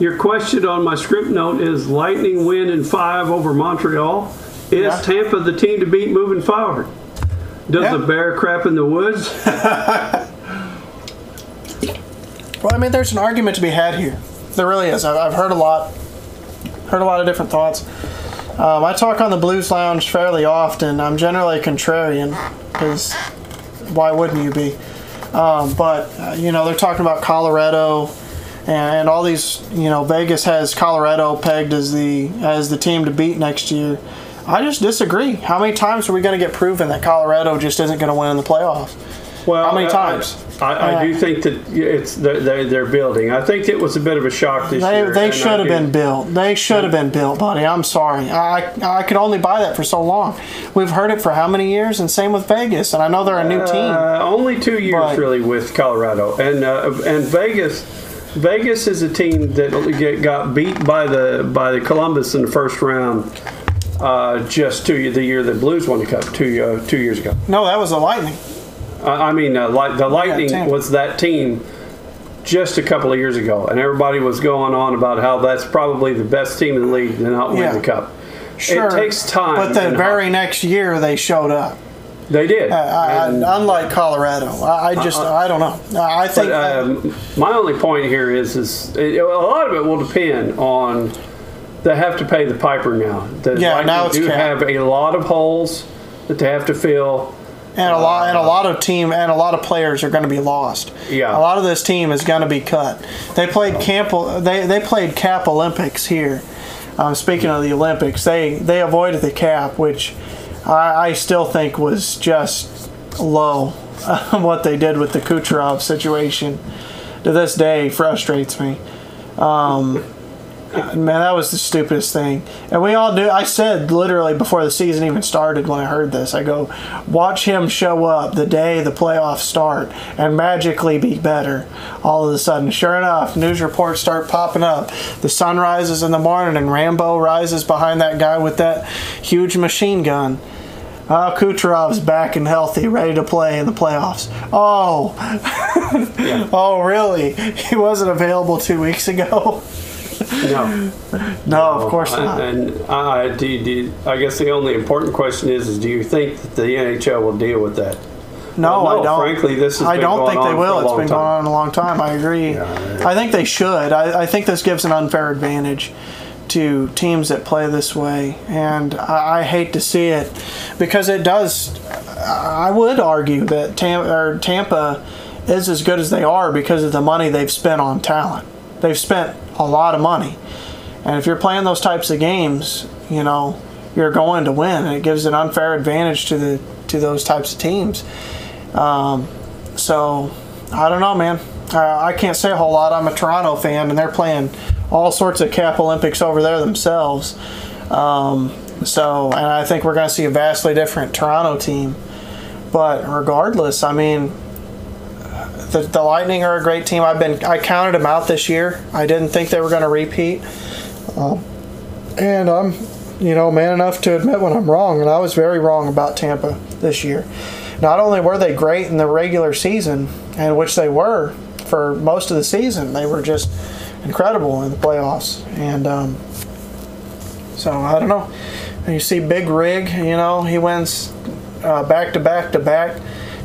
Your question on my script note is Lightning win in five over Montreal. Is yeah. Tampa the team to beat moving forward? Does yeah. the bear crap in the woods? [LAUGHS] well, I mean, there's an argument to be had here. There really is. I've heard a lot, heard a lot of different thoughts. Um, I talk on the Blues Lounge fairly often. I'm generally contrarian, because why wouldn't you be? Um, but uh, you know, they're talking about Colorado and, and all these. You know, Vegas has Colorado pegged as the as the team to beat next year. I just disagree. How many times are we going to get proven that Colorado just isn't going to win in the playoffs? Well, how many times? I, I, I do think that it's they're, they're building. I think it was a bit of a shock this they, year. They should have been built. They should have been built, buddy. I'm sorry. I I could only buy that for so long. We've heard it for how many years? And same with Vegas. And I know they're a new team. Uh, only two years but, really with Colorado, and uh, and Vegas. Vegas is a team that got beat by the by the Columbus in the first round uh, just two the year the Blues won the cup two uh, two years ago. No, that was the Lightning. I mean, uh, like the Lightning yeah, was that team just a couple of years ago, and everybody was going on about how that's probably the best team in the league to not win yeah. the cup. Sure, it takes time. But the very hockey. next year, they showed up. They did. Uh, unlike Colorado, I, I just uh, I don't know. I think. But, um, my only point here is is it, a lot of it will depend on they have to pay the piper now. The yeah, now it's do have a lot of holes that they have to fill. And a lot, and a lot of team, and a lot of players are going to be lost. Yeah, a lot of this team is going to be cut. They played camp. They they played cap Olympics here. Um, speaking of the Olympics, they they avoided the cap, which I, I still think was just low. [LAUGHS] what they did with the Kucherov situation to this day frustrates me. Um, Man, that was the stupidest thing. And we all knew. I said literally before the season even started when I heard this, I go, watch him show up the day the playoffs start and magically be better. All of a sudden, sure enough, news reports start popping up. The sun rises in the morning and Rambo rises behind that guy with that huge machine gun. Oh, Kucherov's back and healthy, ready to play in the playoffs. Oh, [LAUGHS] oh, really? He wasn't available two weeks ago. [LAUGHS] No, No, of course I- not. And I, do, do, I guess the only important question is: is do you think that the NHL will deal with that? No, Well, no, I don't. frankly, this has I been don't going think they on will. for a It's long been time. going on a long time. I agree. I think they should. I, I think this gives an unfair advantage to teams that play this way, and I, I hate to see it because it does. I would argue that Tam, or Tampa is as good as they are because of the money they've spent on talent. They've spent a lot of money, and if you're playing those types of games, you know you're going to win, and it gives an unfair advantage to the to those types of teams. Um, so I don't know, man. Uh, I can't say a whole lot. I'm a Toronto fan, and they're playing all sorts of Cap Olympics over there themselves. Um, so, and I think we're going to see a vastly different Toronto team. But regardless, I mean, the, the Lightning are a great team. I've been I counted them out this year. I didn't think they were going to repeat, um, and I'm you know man enough to admit when I'm wrong, and I was very wrong about Tampa this year. Not only were they great in the regular season, and which they were for most of the season, they were just incredible in the playoffs. And um, so I don't know. You see Big Rig, you know, he wins uh, back to back to back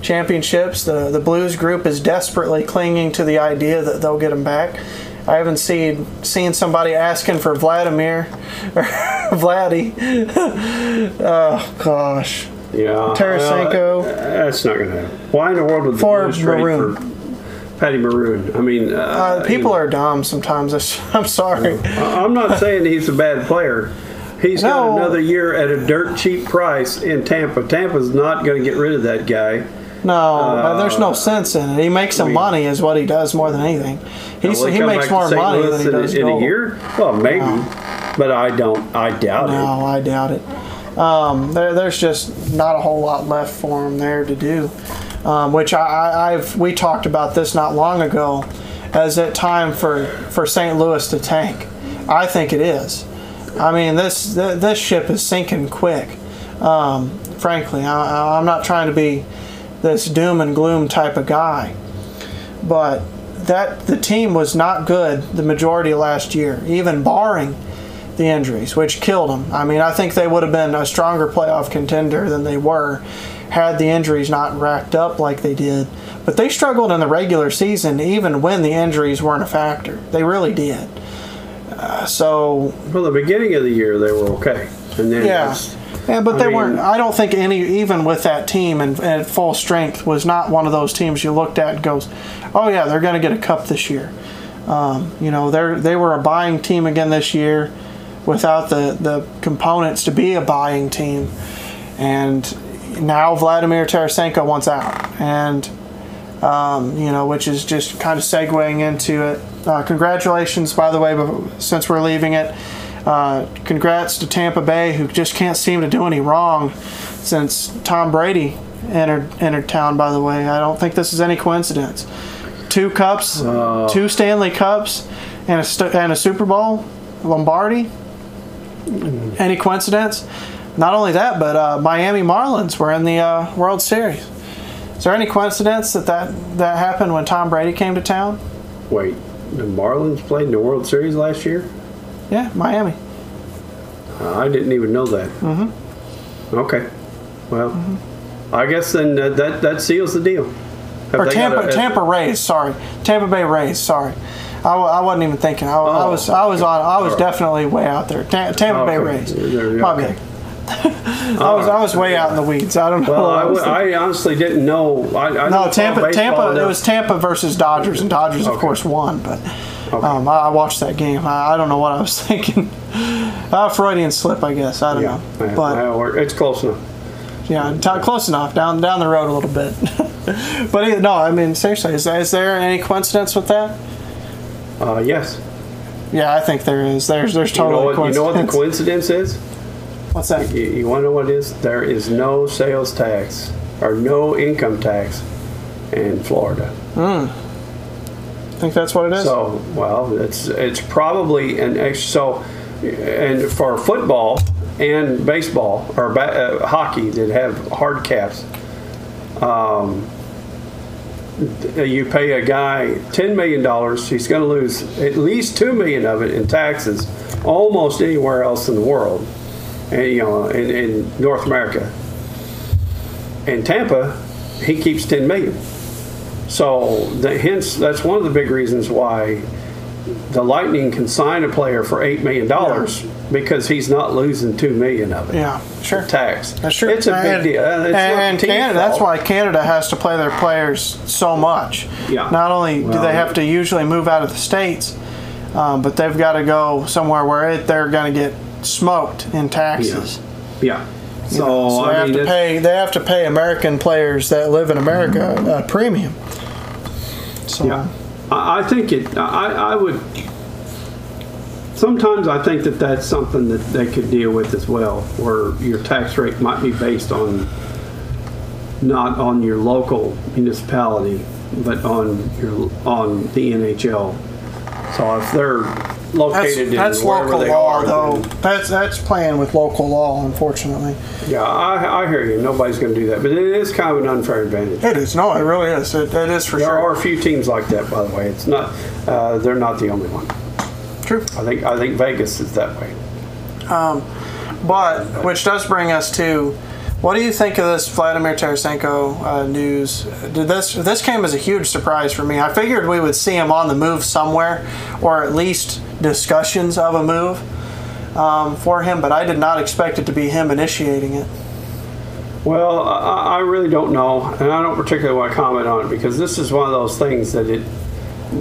championships. The the Blues group is desperately clinging to the idea that they'll get him back. I haven't seen seen somebody asking for Vladimir or [LAUGHS] Vladdy. [LAUGHS] oh gosh. Yeah, Tarasenko. uh, that's not going to happen. Why in the world would the For Blues trade Maroon. for Patty Maroon? I mean, uh, Uh, you people know, are dumb sometimes. [LAUGHS] I'm sorry. I'm not saying he's a bad player. He's got another year at a dirt cheap price in Tampa. Tampa's not going to get rid of that guy. No, uh, there's no sense in it. He makes some we- money, is what he does more than anything. He's, he makes more money Louis than he in, does in a year. Well, maybe, but I don't. I doubt it. No, I doubt it. Um, there, there's just not a whole lot left for him there to do. Um, which I, I, I've we talked about this not long ago, as it time for for St. Louis to tank. I think it is. I mean this th- this ship is sinking quick. Um, frankly, I, I'm not trying to be this doom and gloom type of guy, but that the team was not good the majority of last year, even barring the injuries, which killed them. I mean, I think they would have been a stronger playoff contender than they were had the injuries not racked up like they did. But they struggled in the regular season even when the injuries weren't a factor. They really did. Uh, so Well, the beginning of the year they were okay, and then yeah. Yeah, but I they mean- weren't. I don't think any, even with that team and, and at full strength, was not one of those teams you looked at and goes, "Oh yeah, they're going to get a cup this year." Um, you know, they they were a buying team again this year, without the the components to be a buying team, and now Vladimir Tarasenko wants out, and um, you know, which is just kind of segueing into it. Uh, congratulations, by the way, since we're leaving it. Uh, congrats to Tampa Bay, who just can't seem to do any wrong since Tom Brady entered entered town. By the way, I don't think this is any coincidence. Two cups, two Stanley Cups, and a and a Super Bowl, Lombardi. Any coincidence? Not only that, but uh, Miami Marlins were in the uh, World Series. Is there any coincidence that, that that happened when Tom Brady came to town? wait. The Marlins played in the World Series last year. Yeah, Miami. Uh, I didn't even know that. Mm-hmm. Okay. Well, I guess then that that, that seals the deal. Have Or Tampa a- Tampa Rays, sorry. Tampa Bay Rays, sorry. I, I wasn't even thinking. I, I Oh. was I was on I was definitely way out there. Ta- Tampa Bay Rays. There you My go. bad. [LAUGHS] I was I was way out in the weeds. I don't know. Well, I, I w-. I honestly didn't know. I, I no, Tampa Tampa it was Tampa versus Dodgers and Dodgers of course won, but um, I, I watched that game. I, I don't know what I was [LAUGHS] thinking. Uh, Freudian slip, I guess. I don't Yeah, know. yeah, But it's close enough. Yeah, t- close enough. Down down the road a little bit. [LAUGHS] but no, I mean seriously, is, is there any coincidence with that? Uh, yes. Yeah, I think there is. There's there's You know totally what? You know what the coincidence. is? What's that? You, you want to know what it is? There is no sales tax or no income tax in Florida. I think that's what it is. So, well, it's it's probably an. So, and for football and baseball or ba- uh, hockey that have hard caps, um, you pay a guy ten million dollars. He's going to lose at least two million of it in taxes, almost anywhere else in the world, and you know, in, in North America. In Tampa, he keeps ten million. So the, hence, that's one of the big reasons why the Lightning can sign a player for eight million dollars because he's not losing two million of it. yeah, sure. Tax. That's true. It's a big and, deal. Uh, It's and Canada, that's why Canada has to play their players so much. Yeah. Not only do Well, they have to usually move out of the states, um, but they've got to go somewhere where it, they're going to get smoked in taxes. Yeah. You So, so they I have mean, to pay. They have to pay American players that live in America a premium. So Yeah, I, I think it. I, I would. Sometimes I think that that's something that they could deal with as well, where your tax rate might be based on not on your local municipality, but on your on the NHL. So if they're located that's in wherever local they law, are, though. then- That's that's playing with local law, unfortunately. yeah, I, I hear you. Nobody's going to do that, but it is kind of an unfair advantage. It is. No, it really is. It, it is for There sure. There are a few teams like that, by the way. It's not. Uh, they're not the only one. True. I think. I think Vegas is that way. Um, But which does bring us to, what do you think of this Vladimir Tarasenko uh, news? Did this this came as a huge surprise for me. I figured we would see him on the move somewhere, or at least discussions of a move um, for him. But I did not expect it to be him initiating it. Well, I, I really don't know, and I don't particularly want to comment on it because this is one of those things that it.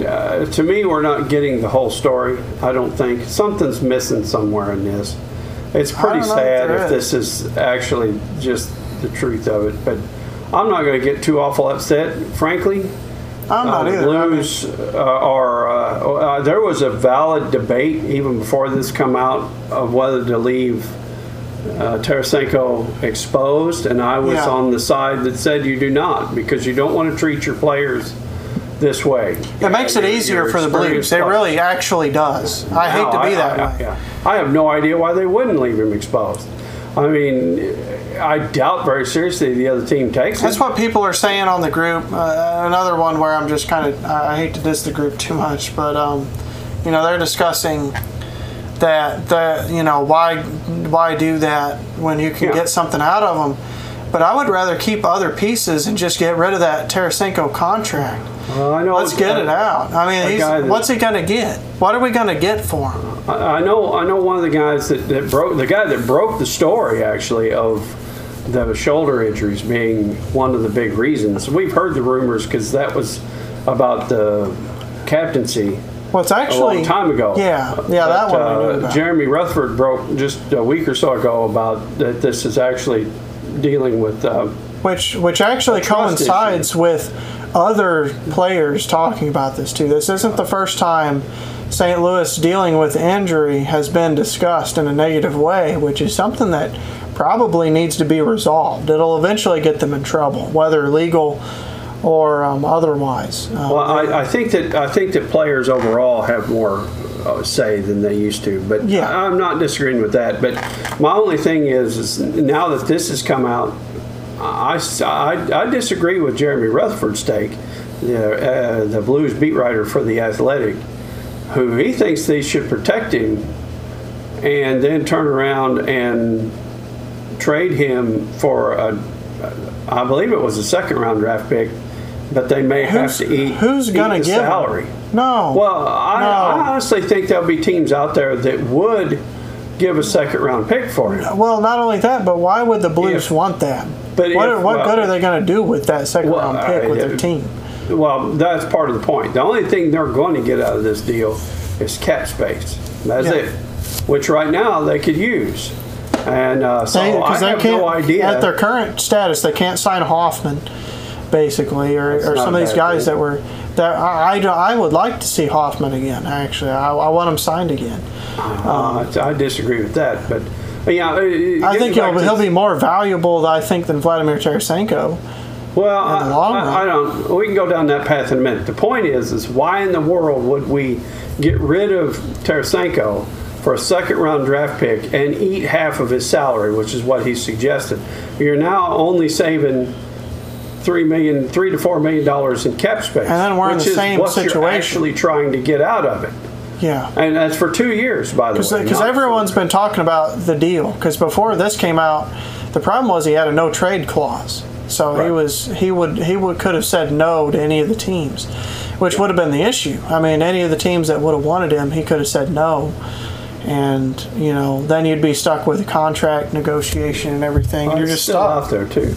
Uh, to me, we're not getting the whole story. I don't think something's missing somewhere in this. It's pretty if sad if this is actually just the truth of it, but I'm not going to get too awful upset, frankly. I'm not Uh, the either. Blues uh, are. Uh, uh, there was a valid debate even before this come out of whether to leave uh, Tarasenko exposed, and I was Yeah. on the side that said you do not because you don't want to treat your players this way. it makes it easier for the Blues. It really actually does. I hate to be I- that I, way. yeah. I have no idea why they wouldn't leave him exposed. I mean, I doubt very seriously the other team takes That's it. what people are saying on the group. Uh, another one where I'm just kind of I hate to diss the group too much, but um, you know they're discussing that that you know why why do that when you can Yeah. get something out of them. But I would rather keep other pieces and just get rid of that Tarasenko contract. Well, I know Let's get it out. I mean, he's, that- what's he going to get? What are we going to get for him? I I know. I know one of the guys that, that broke the guy that broke the story actually of the shoulder injuries being one of the big reasons. We've heard the rumors because that was about the captaincy Well, it's actually a long time ago. Yeah, yeah, that But, one I uh. Jeremy Rutherford broke just a week or so ago about that. This is actually dealing with. Uh, which which actually trust coincides with other players talking about this too. This isn't the first time St. Louis dealing with injury has been discussed in a negative way, which is something that probably needs to be resolved. It'll eventually get them in trouble, whether legal or um, otherwise. Uh, well, I, I think that I think that players overall have more say than they used to. But Yeah. I, am not disagreeing with that. But my only thing is, is now that this has come out, I, I, I disagree with Jeremy Rutherford's take, the, uh, the Blues beat writer for the Athletic, who he thinks they should protect him, and then turn around and trade him for a, I believe it was a second round draft pick, but they may Who's- have to eat who's eat gonna the give him? No. Well, I, No. I honestly think there'll be teams out there that would give a second round pick for him. well, not only that, but why would the Blues If- want that? but what if- what well- good are they going to do with that second Well, round pick with their team? Well, that's part of the point. The only thing they're going to get out of this deal is cap space. That's Yeah. it. Which right now they could use. And uh, so They- I they have no idea. At their current status, they can't sign Hoffman, basically, or, or some of these guys thing. that were That I, I, I would like to see Hoffman again. Actually, I, I want him signed again. Uh, I disagree with that, but uh, yeah, uh, I think he'll, he'll be more valuable, I think, than Vladimir Tarasenko. Well, in the I, long I, run. I don't. We can go down that path in a minute. The point is, is why in the world would we get rid of Tarasenko for a second round draft pick and eat half of his salary, which is what he suggested? You're now only saving three million, three to four million dollars in cap space, And then we're in the same what you're actually trying to get out of it, Yeah. and that's for two years, by the way. Because everyone's been talking about the deal. Because before this came out, the problem was he had a no trade clause. So he was he would he would could have said no to any of the teams, which would have been the issue. I mean, any of the teams that would have wanted him, he could have said no, and you know then you'd be stuck with a contract negotiation and everything, and you're just still stuck. out there too.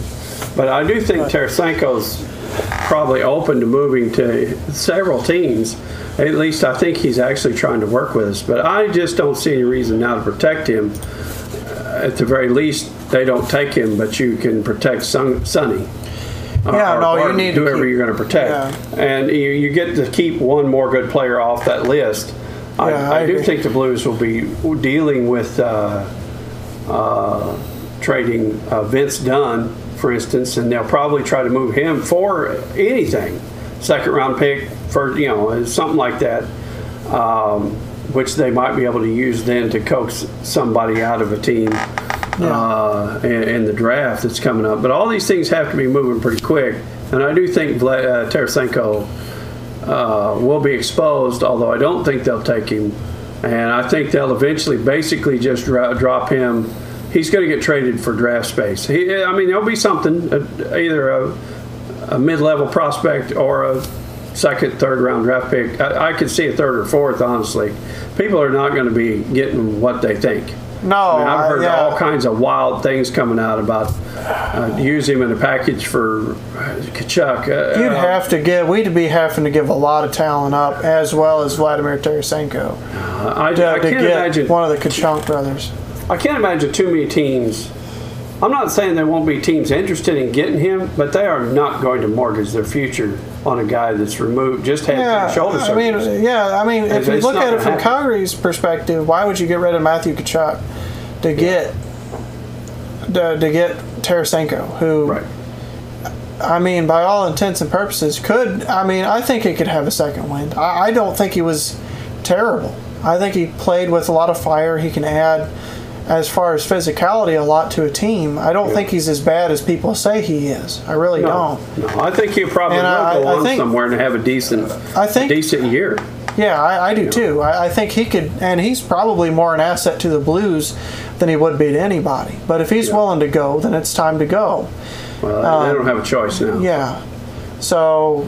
But I do think Tarasenko's probably open to moving to several teams. At least I think he's actually trying to work with us. But I just don't see any reason now to protect him. Uh, at the very least, they don't take him, but you can protect Son- Sonny. Yeah, no, you need to whoever keep- you're going to protect, and you, you get to keep one more good player off that list. I, Yeah, I, I do think the Blues will be dealing with uh, uh, trading uh, Vince Dunn, for instance, and they'll probably try to move him for anything, second round pick for you know something like that, um, which they might be able to use then to coax somebody out of a team uh, in, in the draft that's coming up. But all these things have to be moving pretty quick, and I do think Vla- uh, Tarasenko uh, will be exposed, although I don't think they'll take him. And I think they'll eventually basically just dro- drop him. He's going to get traded for draft space. He, I mean, there'll be something, uh, either a, a mid level prospect or a second, third round draft pick. I, I could see a third or fourth, honestly. People are not going to be getting what they think. No, I mean, I- heard yeah. all kinds of wild things coming out about uh, use him in a package for Tkachuk. Uh, You'd uh, have to give. We'd be having to give a lot of talent up, as well as Vladimir Tarasenko, I, to, I to can't get imagine. one of the Tkachuk brothers. I can't imagine too many teams. I'm not saying there won't be teams interested in getting him, but they are not going to mortgage their future on a guy that's removed, just had Yeah, shoulder I mean, yeah, I mean, if you look at it from happen. Calgary's perspective, why would you get rid of Matthew Tkachuk to get to, to get Tarasenko, who, right. I mean, by all intents and purposes, could I mean, I think he could have a second wind. I, I don't think he was terrible. I think he played with a lot of fire. He can add, as far as physicality, a lot to a team. I don't Yeah. think he's as bad as people say he is. I really No, don't. no, I think he'll probably And will I- go I on think- somewhere and have a decent, I think- a decent year. Yeah, I, I do too. I, I think he could, and he's probably more an asset to the Blues than he would be to anybody. But if he's Yeah. willing to go, then it's time to go. Well, they don't have a choice now. Um, Yeah. So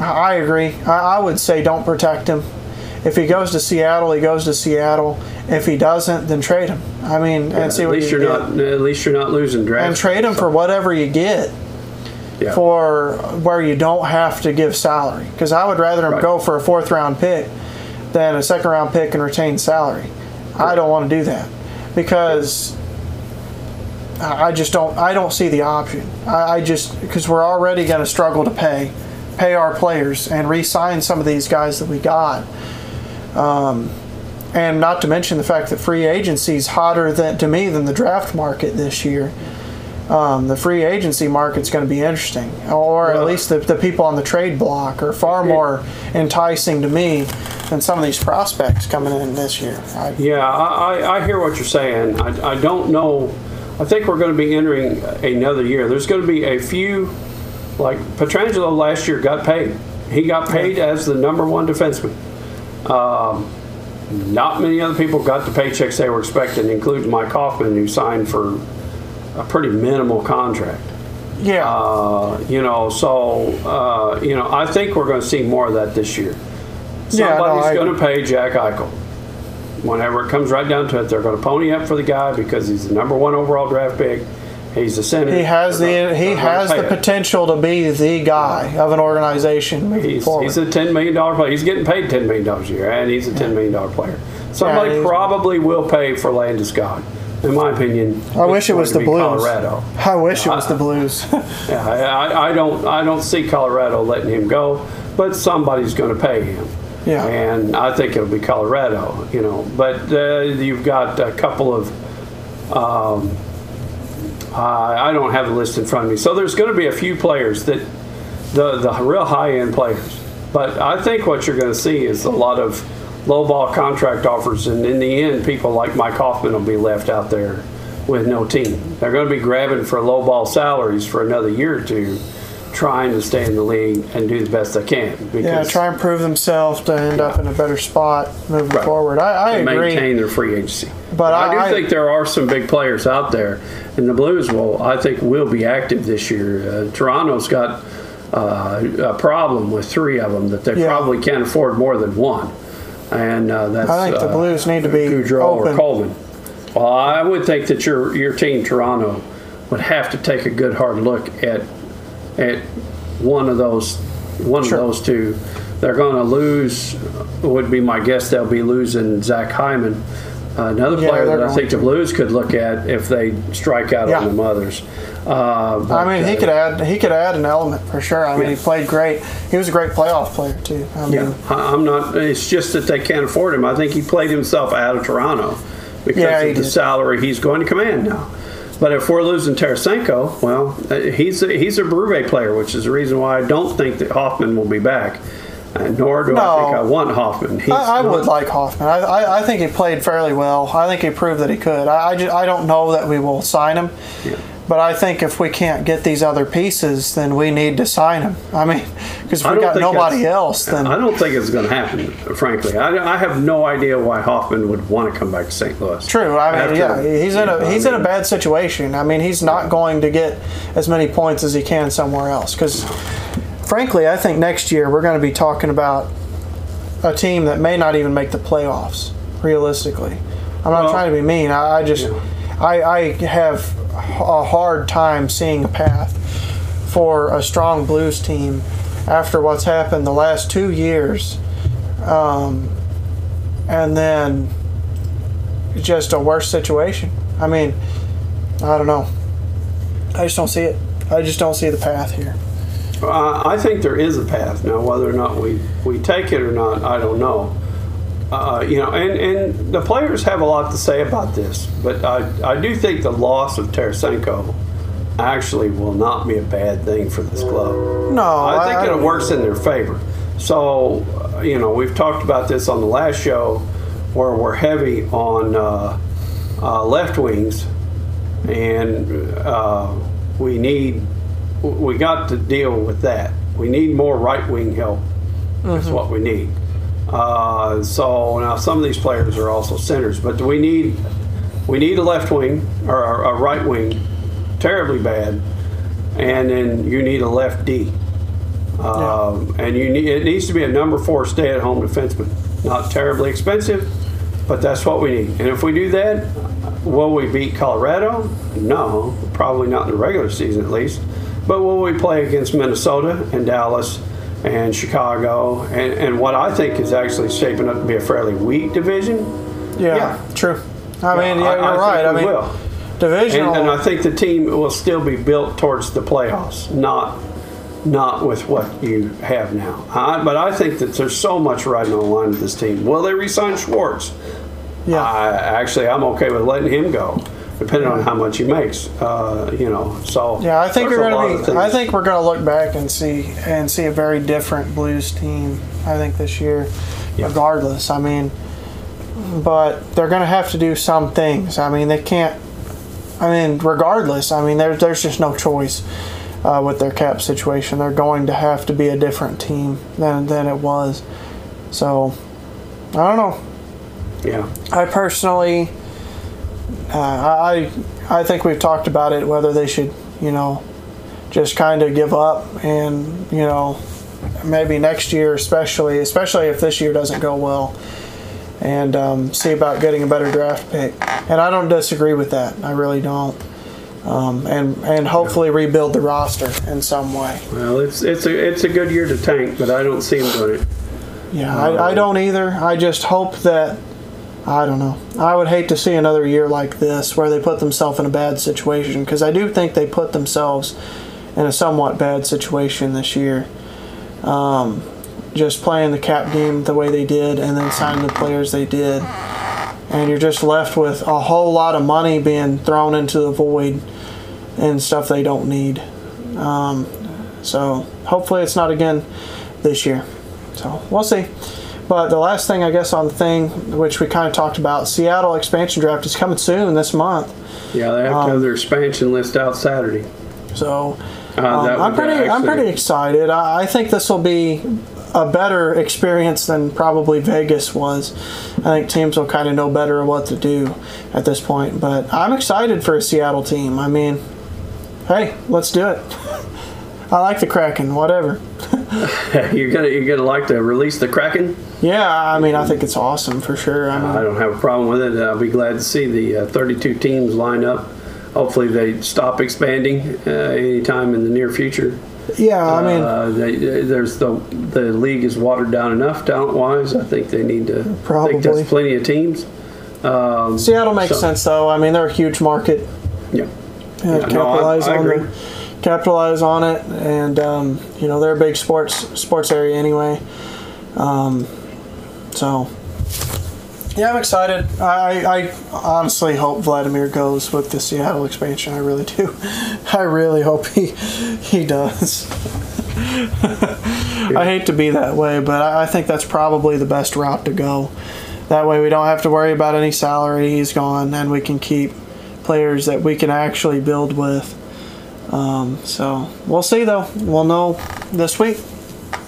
I I agree. I, I would say don't protect him. If he goes to Seattle, he goes to Seattle. If he doesn't, then trade him. I mean, Yeah, and see at what least you you're get. not. At least you're not losing draft. and trade him for whatever you get Yeah. for where you don't have to give salary. Because I would rather him Right. go for a fourth round pick than a second round pick and retain salary. I don't want to do that because I I just don't. I don't see the option. I, I just because we're already going to struggle to pay pay our players and re-sign some of these guys that we got. Um, and not to mention the fact that free agency is hotter than to me than the draft market this year um, the free agency market's going to be interesting, or at least the, the people on the trade block are far more enticing to me than some of these prospects coming in this year. I, Yeah, I, I, I hear what you're saying. I, I don't know. I think we're going to be entering another year. There's going to be a few, like Pietrangelo last year got paid. He got paid as the number one defenseman. Um, not many other people got the paychecks they were expecting, including Mike Hoffman, who signed for a pretty minimal contract. yeah, Uh, you know, so uh, you know, I think we're going to see more of that this year. Yeah, no, Somebody's going to pay Jack Eichel. Whenever it comes right down to it, they're going to pony up for the guy because he's the number one overall draft pick. He's the center. he has the he has the potential to be the guy of an organization He's, he's a ten million dollar player. He's getting paid ten million dollars a year, and he's a ten million dollar player. Somebody he's- probably will pay for Landeskog. In my opinion, I wish it was the Blues. Colorado. I wish it was the Blues. [LAUGHS] Yeah, I, I- I don't I don't see Colorado letting him go. but somebody's going to pay him. Yeah. And I think it'll be Colorado, you know. But uh, you've got a couple of. Um, I I don't have the list in front of me, so there's going to be a few players that the the real high end players. But I think what you're going to see is a lot of low ball contract offers, and in the end, people like Mike Hoffman will be left out there with no team. They're going to be grabbing for low ball salaries for another year or two, trying to stay in the league and do the best they can. Because Yeah, try and prove themselves to end up in a better spot moving Right. forward. I, I agree. maintain their free agency. But I, do I- think there are some big players out there, and the Blues will, I think, will be active this year. Uh, Toronto's got uh, a problem with three of them that they Yeah. probably can't afford more than one, and uh, that's I think the uh, Blues need to be Gaudreau or open. Coleman. Well, I would think that your your team Toronto would have to take a good hard look at at one of those one Sure. of those two. They're going to lose. Would be my guess. They'll be losing Zach Hyman, another Yeah, player that I think the. Blues could look at if they strike out Yeah. on the others. Uh, I mean, he uh, could add he could add an element for sure. I mean, he played great. He was a great playoff player too. I mean, Yeah, I'm not. It's just that they can't afford him. I think he played himself out of Toronto because of the did. salary he's going to command now. But if we're losing Tarasenko, well, uh, he's a, he's a Brevet player, which is the reason why I don't think that Hoffman will be back. Uh, nor do I No. think I want Hoffman. He's I, I would like Hoffman. I, I, I think he played fairly well. I think he proved that he could. I, I, just, I don't know that we will sign him, Yeah. But I think if we can't get these other pieces, then we need to sign him. I mean, because we got nobody else, then I don't think it's going to happen. Frankly, I, I have no idea why Hoffman would want to come back to St. Louis. True. I mean, After- yeah, he's in a know, he's I in a bad situation. I mean, he's not going to get as many points as he can somewhere else. Because, frankly, I think next year we're going to be talking about a team that may not even make the playoffs. Realistically, I'm not Well, trying to be mean. I, I just Yeah. I, I have a hard time seeing a path for a strong Blues team after what's happened the last two years, um, and then just a worse situation. I mean, I don't know. I just don't see it. I just don't see the path here. Uh, I think there is a path now. Whether or not we, we take it or not, I don't know. Uh, you know, and, and the players have a lot to say about this, but I, I do think the loss of Tarasenko actually will not be a bad thing for this club. No, I think it works in their favor. So, uh, you know, we've talked about this on the last show where we're heavy on uh, uh, left wings, and uh, we need we got to deal with that. We need more right wing help. That's what we need. Uh, so now some of these players are also centers, but we need we need a left wing or a, right wing terribly bad, and then you need a left D. Um, and you need it needs to be a number four stay at home defenseman. Not terribly expensive, but that's what we need. And if we do that, will we beat Colorado? No, probably not in the regular season at least. But will we play against Minnesota and Dallas and Chicago and, and what I think is actually shaping up to be a fairly weak division? Yeah, Yeah. true. I mean, yeah, I- you're I think right. I mean, will. divisional. And, and I think the team will still be built towards the playoffs, not not with what you have now. I, but I think that there's so much riding on the line with this team. Will they resign Schwartz? yeah. I, actually, I'm okay with letting him go, depending on how much he makes. Uh, you know, so Yeah, I think we're gonna be. I think we're gonna look back and see and see a very different Blues team. I think this year, Yeah. regardless. I mean, but they're gonna have to do some things. I mean, they can't. I mean, regardless. I mean, there's there's just no choice uh, with their cap situation. They're going to have to be a different team than than it was. So, I don't know. yeah. I personally, uh, I I think we've talked about it whether they should, you know, just kind of give up and you know, maybe next year, especially especially if this year doesn't go well, and um, see about getting a better draft pick. And I don't disagree with that. I really don't. Um, and and hopefully rebuild the roster in some way. Well, it's it's a it's a good year to tank, but I don't see them doing it. Yeah, I, I don't either. I just hope that I don't know. I would hate to see another year like this where they put themselves in a bad situation because I do think they put themselves in a somewhat bad situation this year. Um, just playing the cap game the way they did and then signing the players they did. And you're just left with a whole lot of money being thrown into the void and stuff they don't need. Um, so hopefully it's not again this year. So we'll see. But the last thing, I guess, on the thing which we kind of talked about, Seattle expansion draft is coming soon this month. Yeah, they have to Um, have their expansion list out Saturday. So Uh, um, I'm pretty, I'm pretty excited. I, I think this will be a better experience than probably Vegas was. I think teams will kind of know better what to do at this point. But I'm excited for a Seattle team. I mean, hey, let's do it. [LAUGHS] I like the Kraken. Whatever. [LAUGHS] [LAUGHS] you're gonna you're gonna like to release the Kraken. Yeah, I mean, I think it's awesome for sure. I mean, I don't have a problem with it. I'll be glad to see the uh, 32 teams line up. Hopefully, they stop expanding uh, anytime in the near future. yeah, I mean, uh, they, there's the the league is watered down enough talent wise. I think they need to. I think Probably. that's plenty of teams. Um, Seattle makes so- sense though. I mean, they're a huge market. Yeah. Yeah, Yeah, no, I- capitalize I on agree. capitalize on it, and um, you know they're a big sports sports area anyway. Um, so yeah, I'm excited. I, I honestly hope Vladimir goes with the Seattle expansion. I really do. [LAUGHS] I really hope he he does. [LAUGHS] I hate to be that way, but I think that's probably the best route to go. That way, we don't have to worry about any salary. He's gone, and we can keep players that we can actually build with. Um, so we'll see, though. We'll know this week.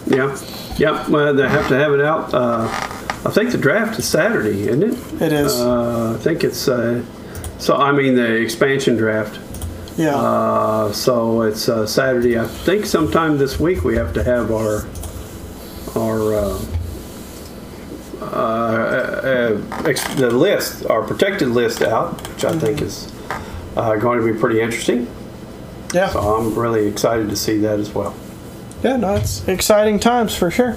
Yeah. Yep. Well, they have to have it out. Uh, I think the draft is Saturday, isn't it? It is. Uh, I think it's. Uh, so I mean the expansion draft. yeah. Uh, so it's uh, Saturday. I think sometime this week we have to have our our uh, uh, uh, ex- the list, our protected list out, which I think is uh, going to be pretty interesting. yeah. So I'm really excited to see that as well. Yeah, no, it's exciting times for sure.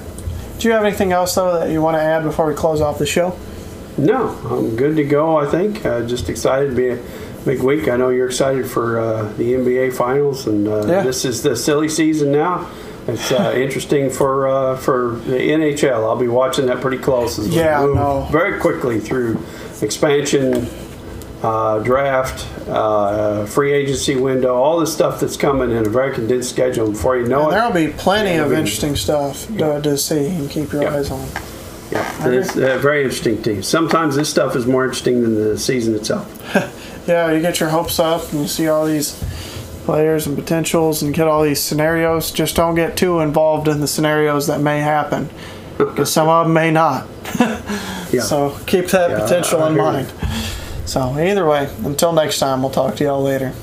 Do you have anything else, though, that you want to add before we close off the show? No, I'm good to go. I think uh, just excited to be a big week. I know you're excited for uh, the NBA finals, and uh, Yeah. this is the silly season now. It's uh, [LAUGHS] interesting for uh, for the NHL. I'll be watching that pretty close as we Yeah, move no. very quickly through expansion, uh, draft, uh, free agency window, all the stuff that's coming in a very condensed schedule. Before you know And it, there'll be plenty Yeah, of we- interesting stuff to, to see and keep your Yeah. eyes on. yeah, it's a very interesting team. Sometimes this stuff is more interesting than the season itself. [LAUGHS] Yeah, you get your hopes up and you see all these players and potentials and get all these scenarios. Just don't get too involved in the scenarios that may happen because some of them may not. [LAUGHS] Yeah. So keep that Yeah, potential in mind. you. So either way, until next time, we'll talk to y'all later.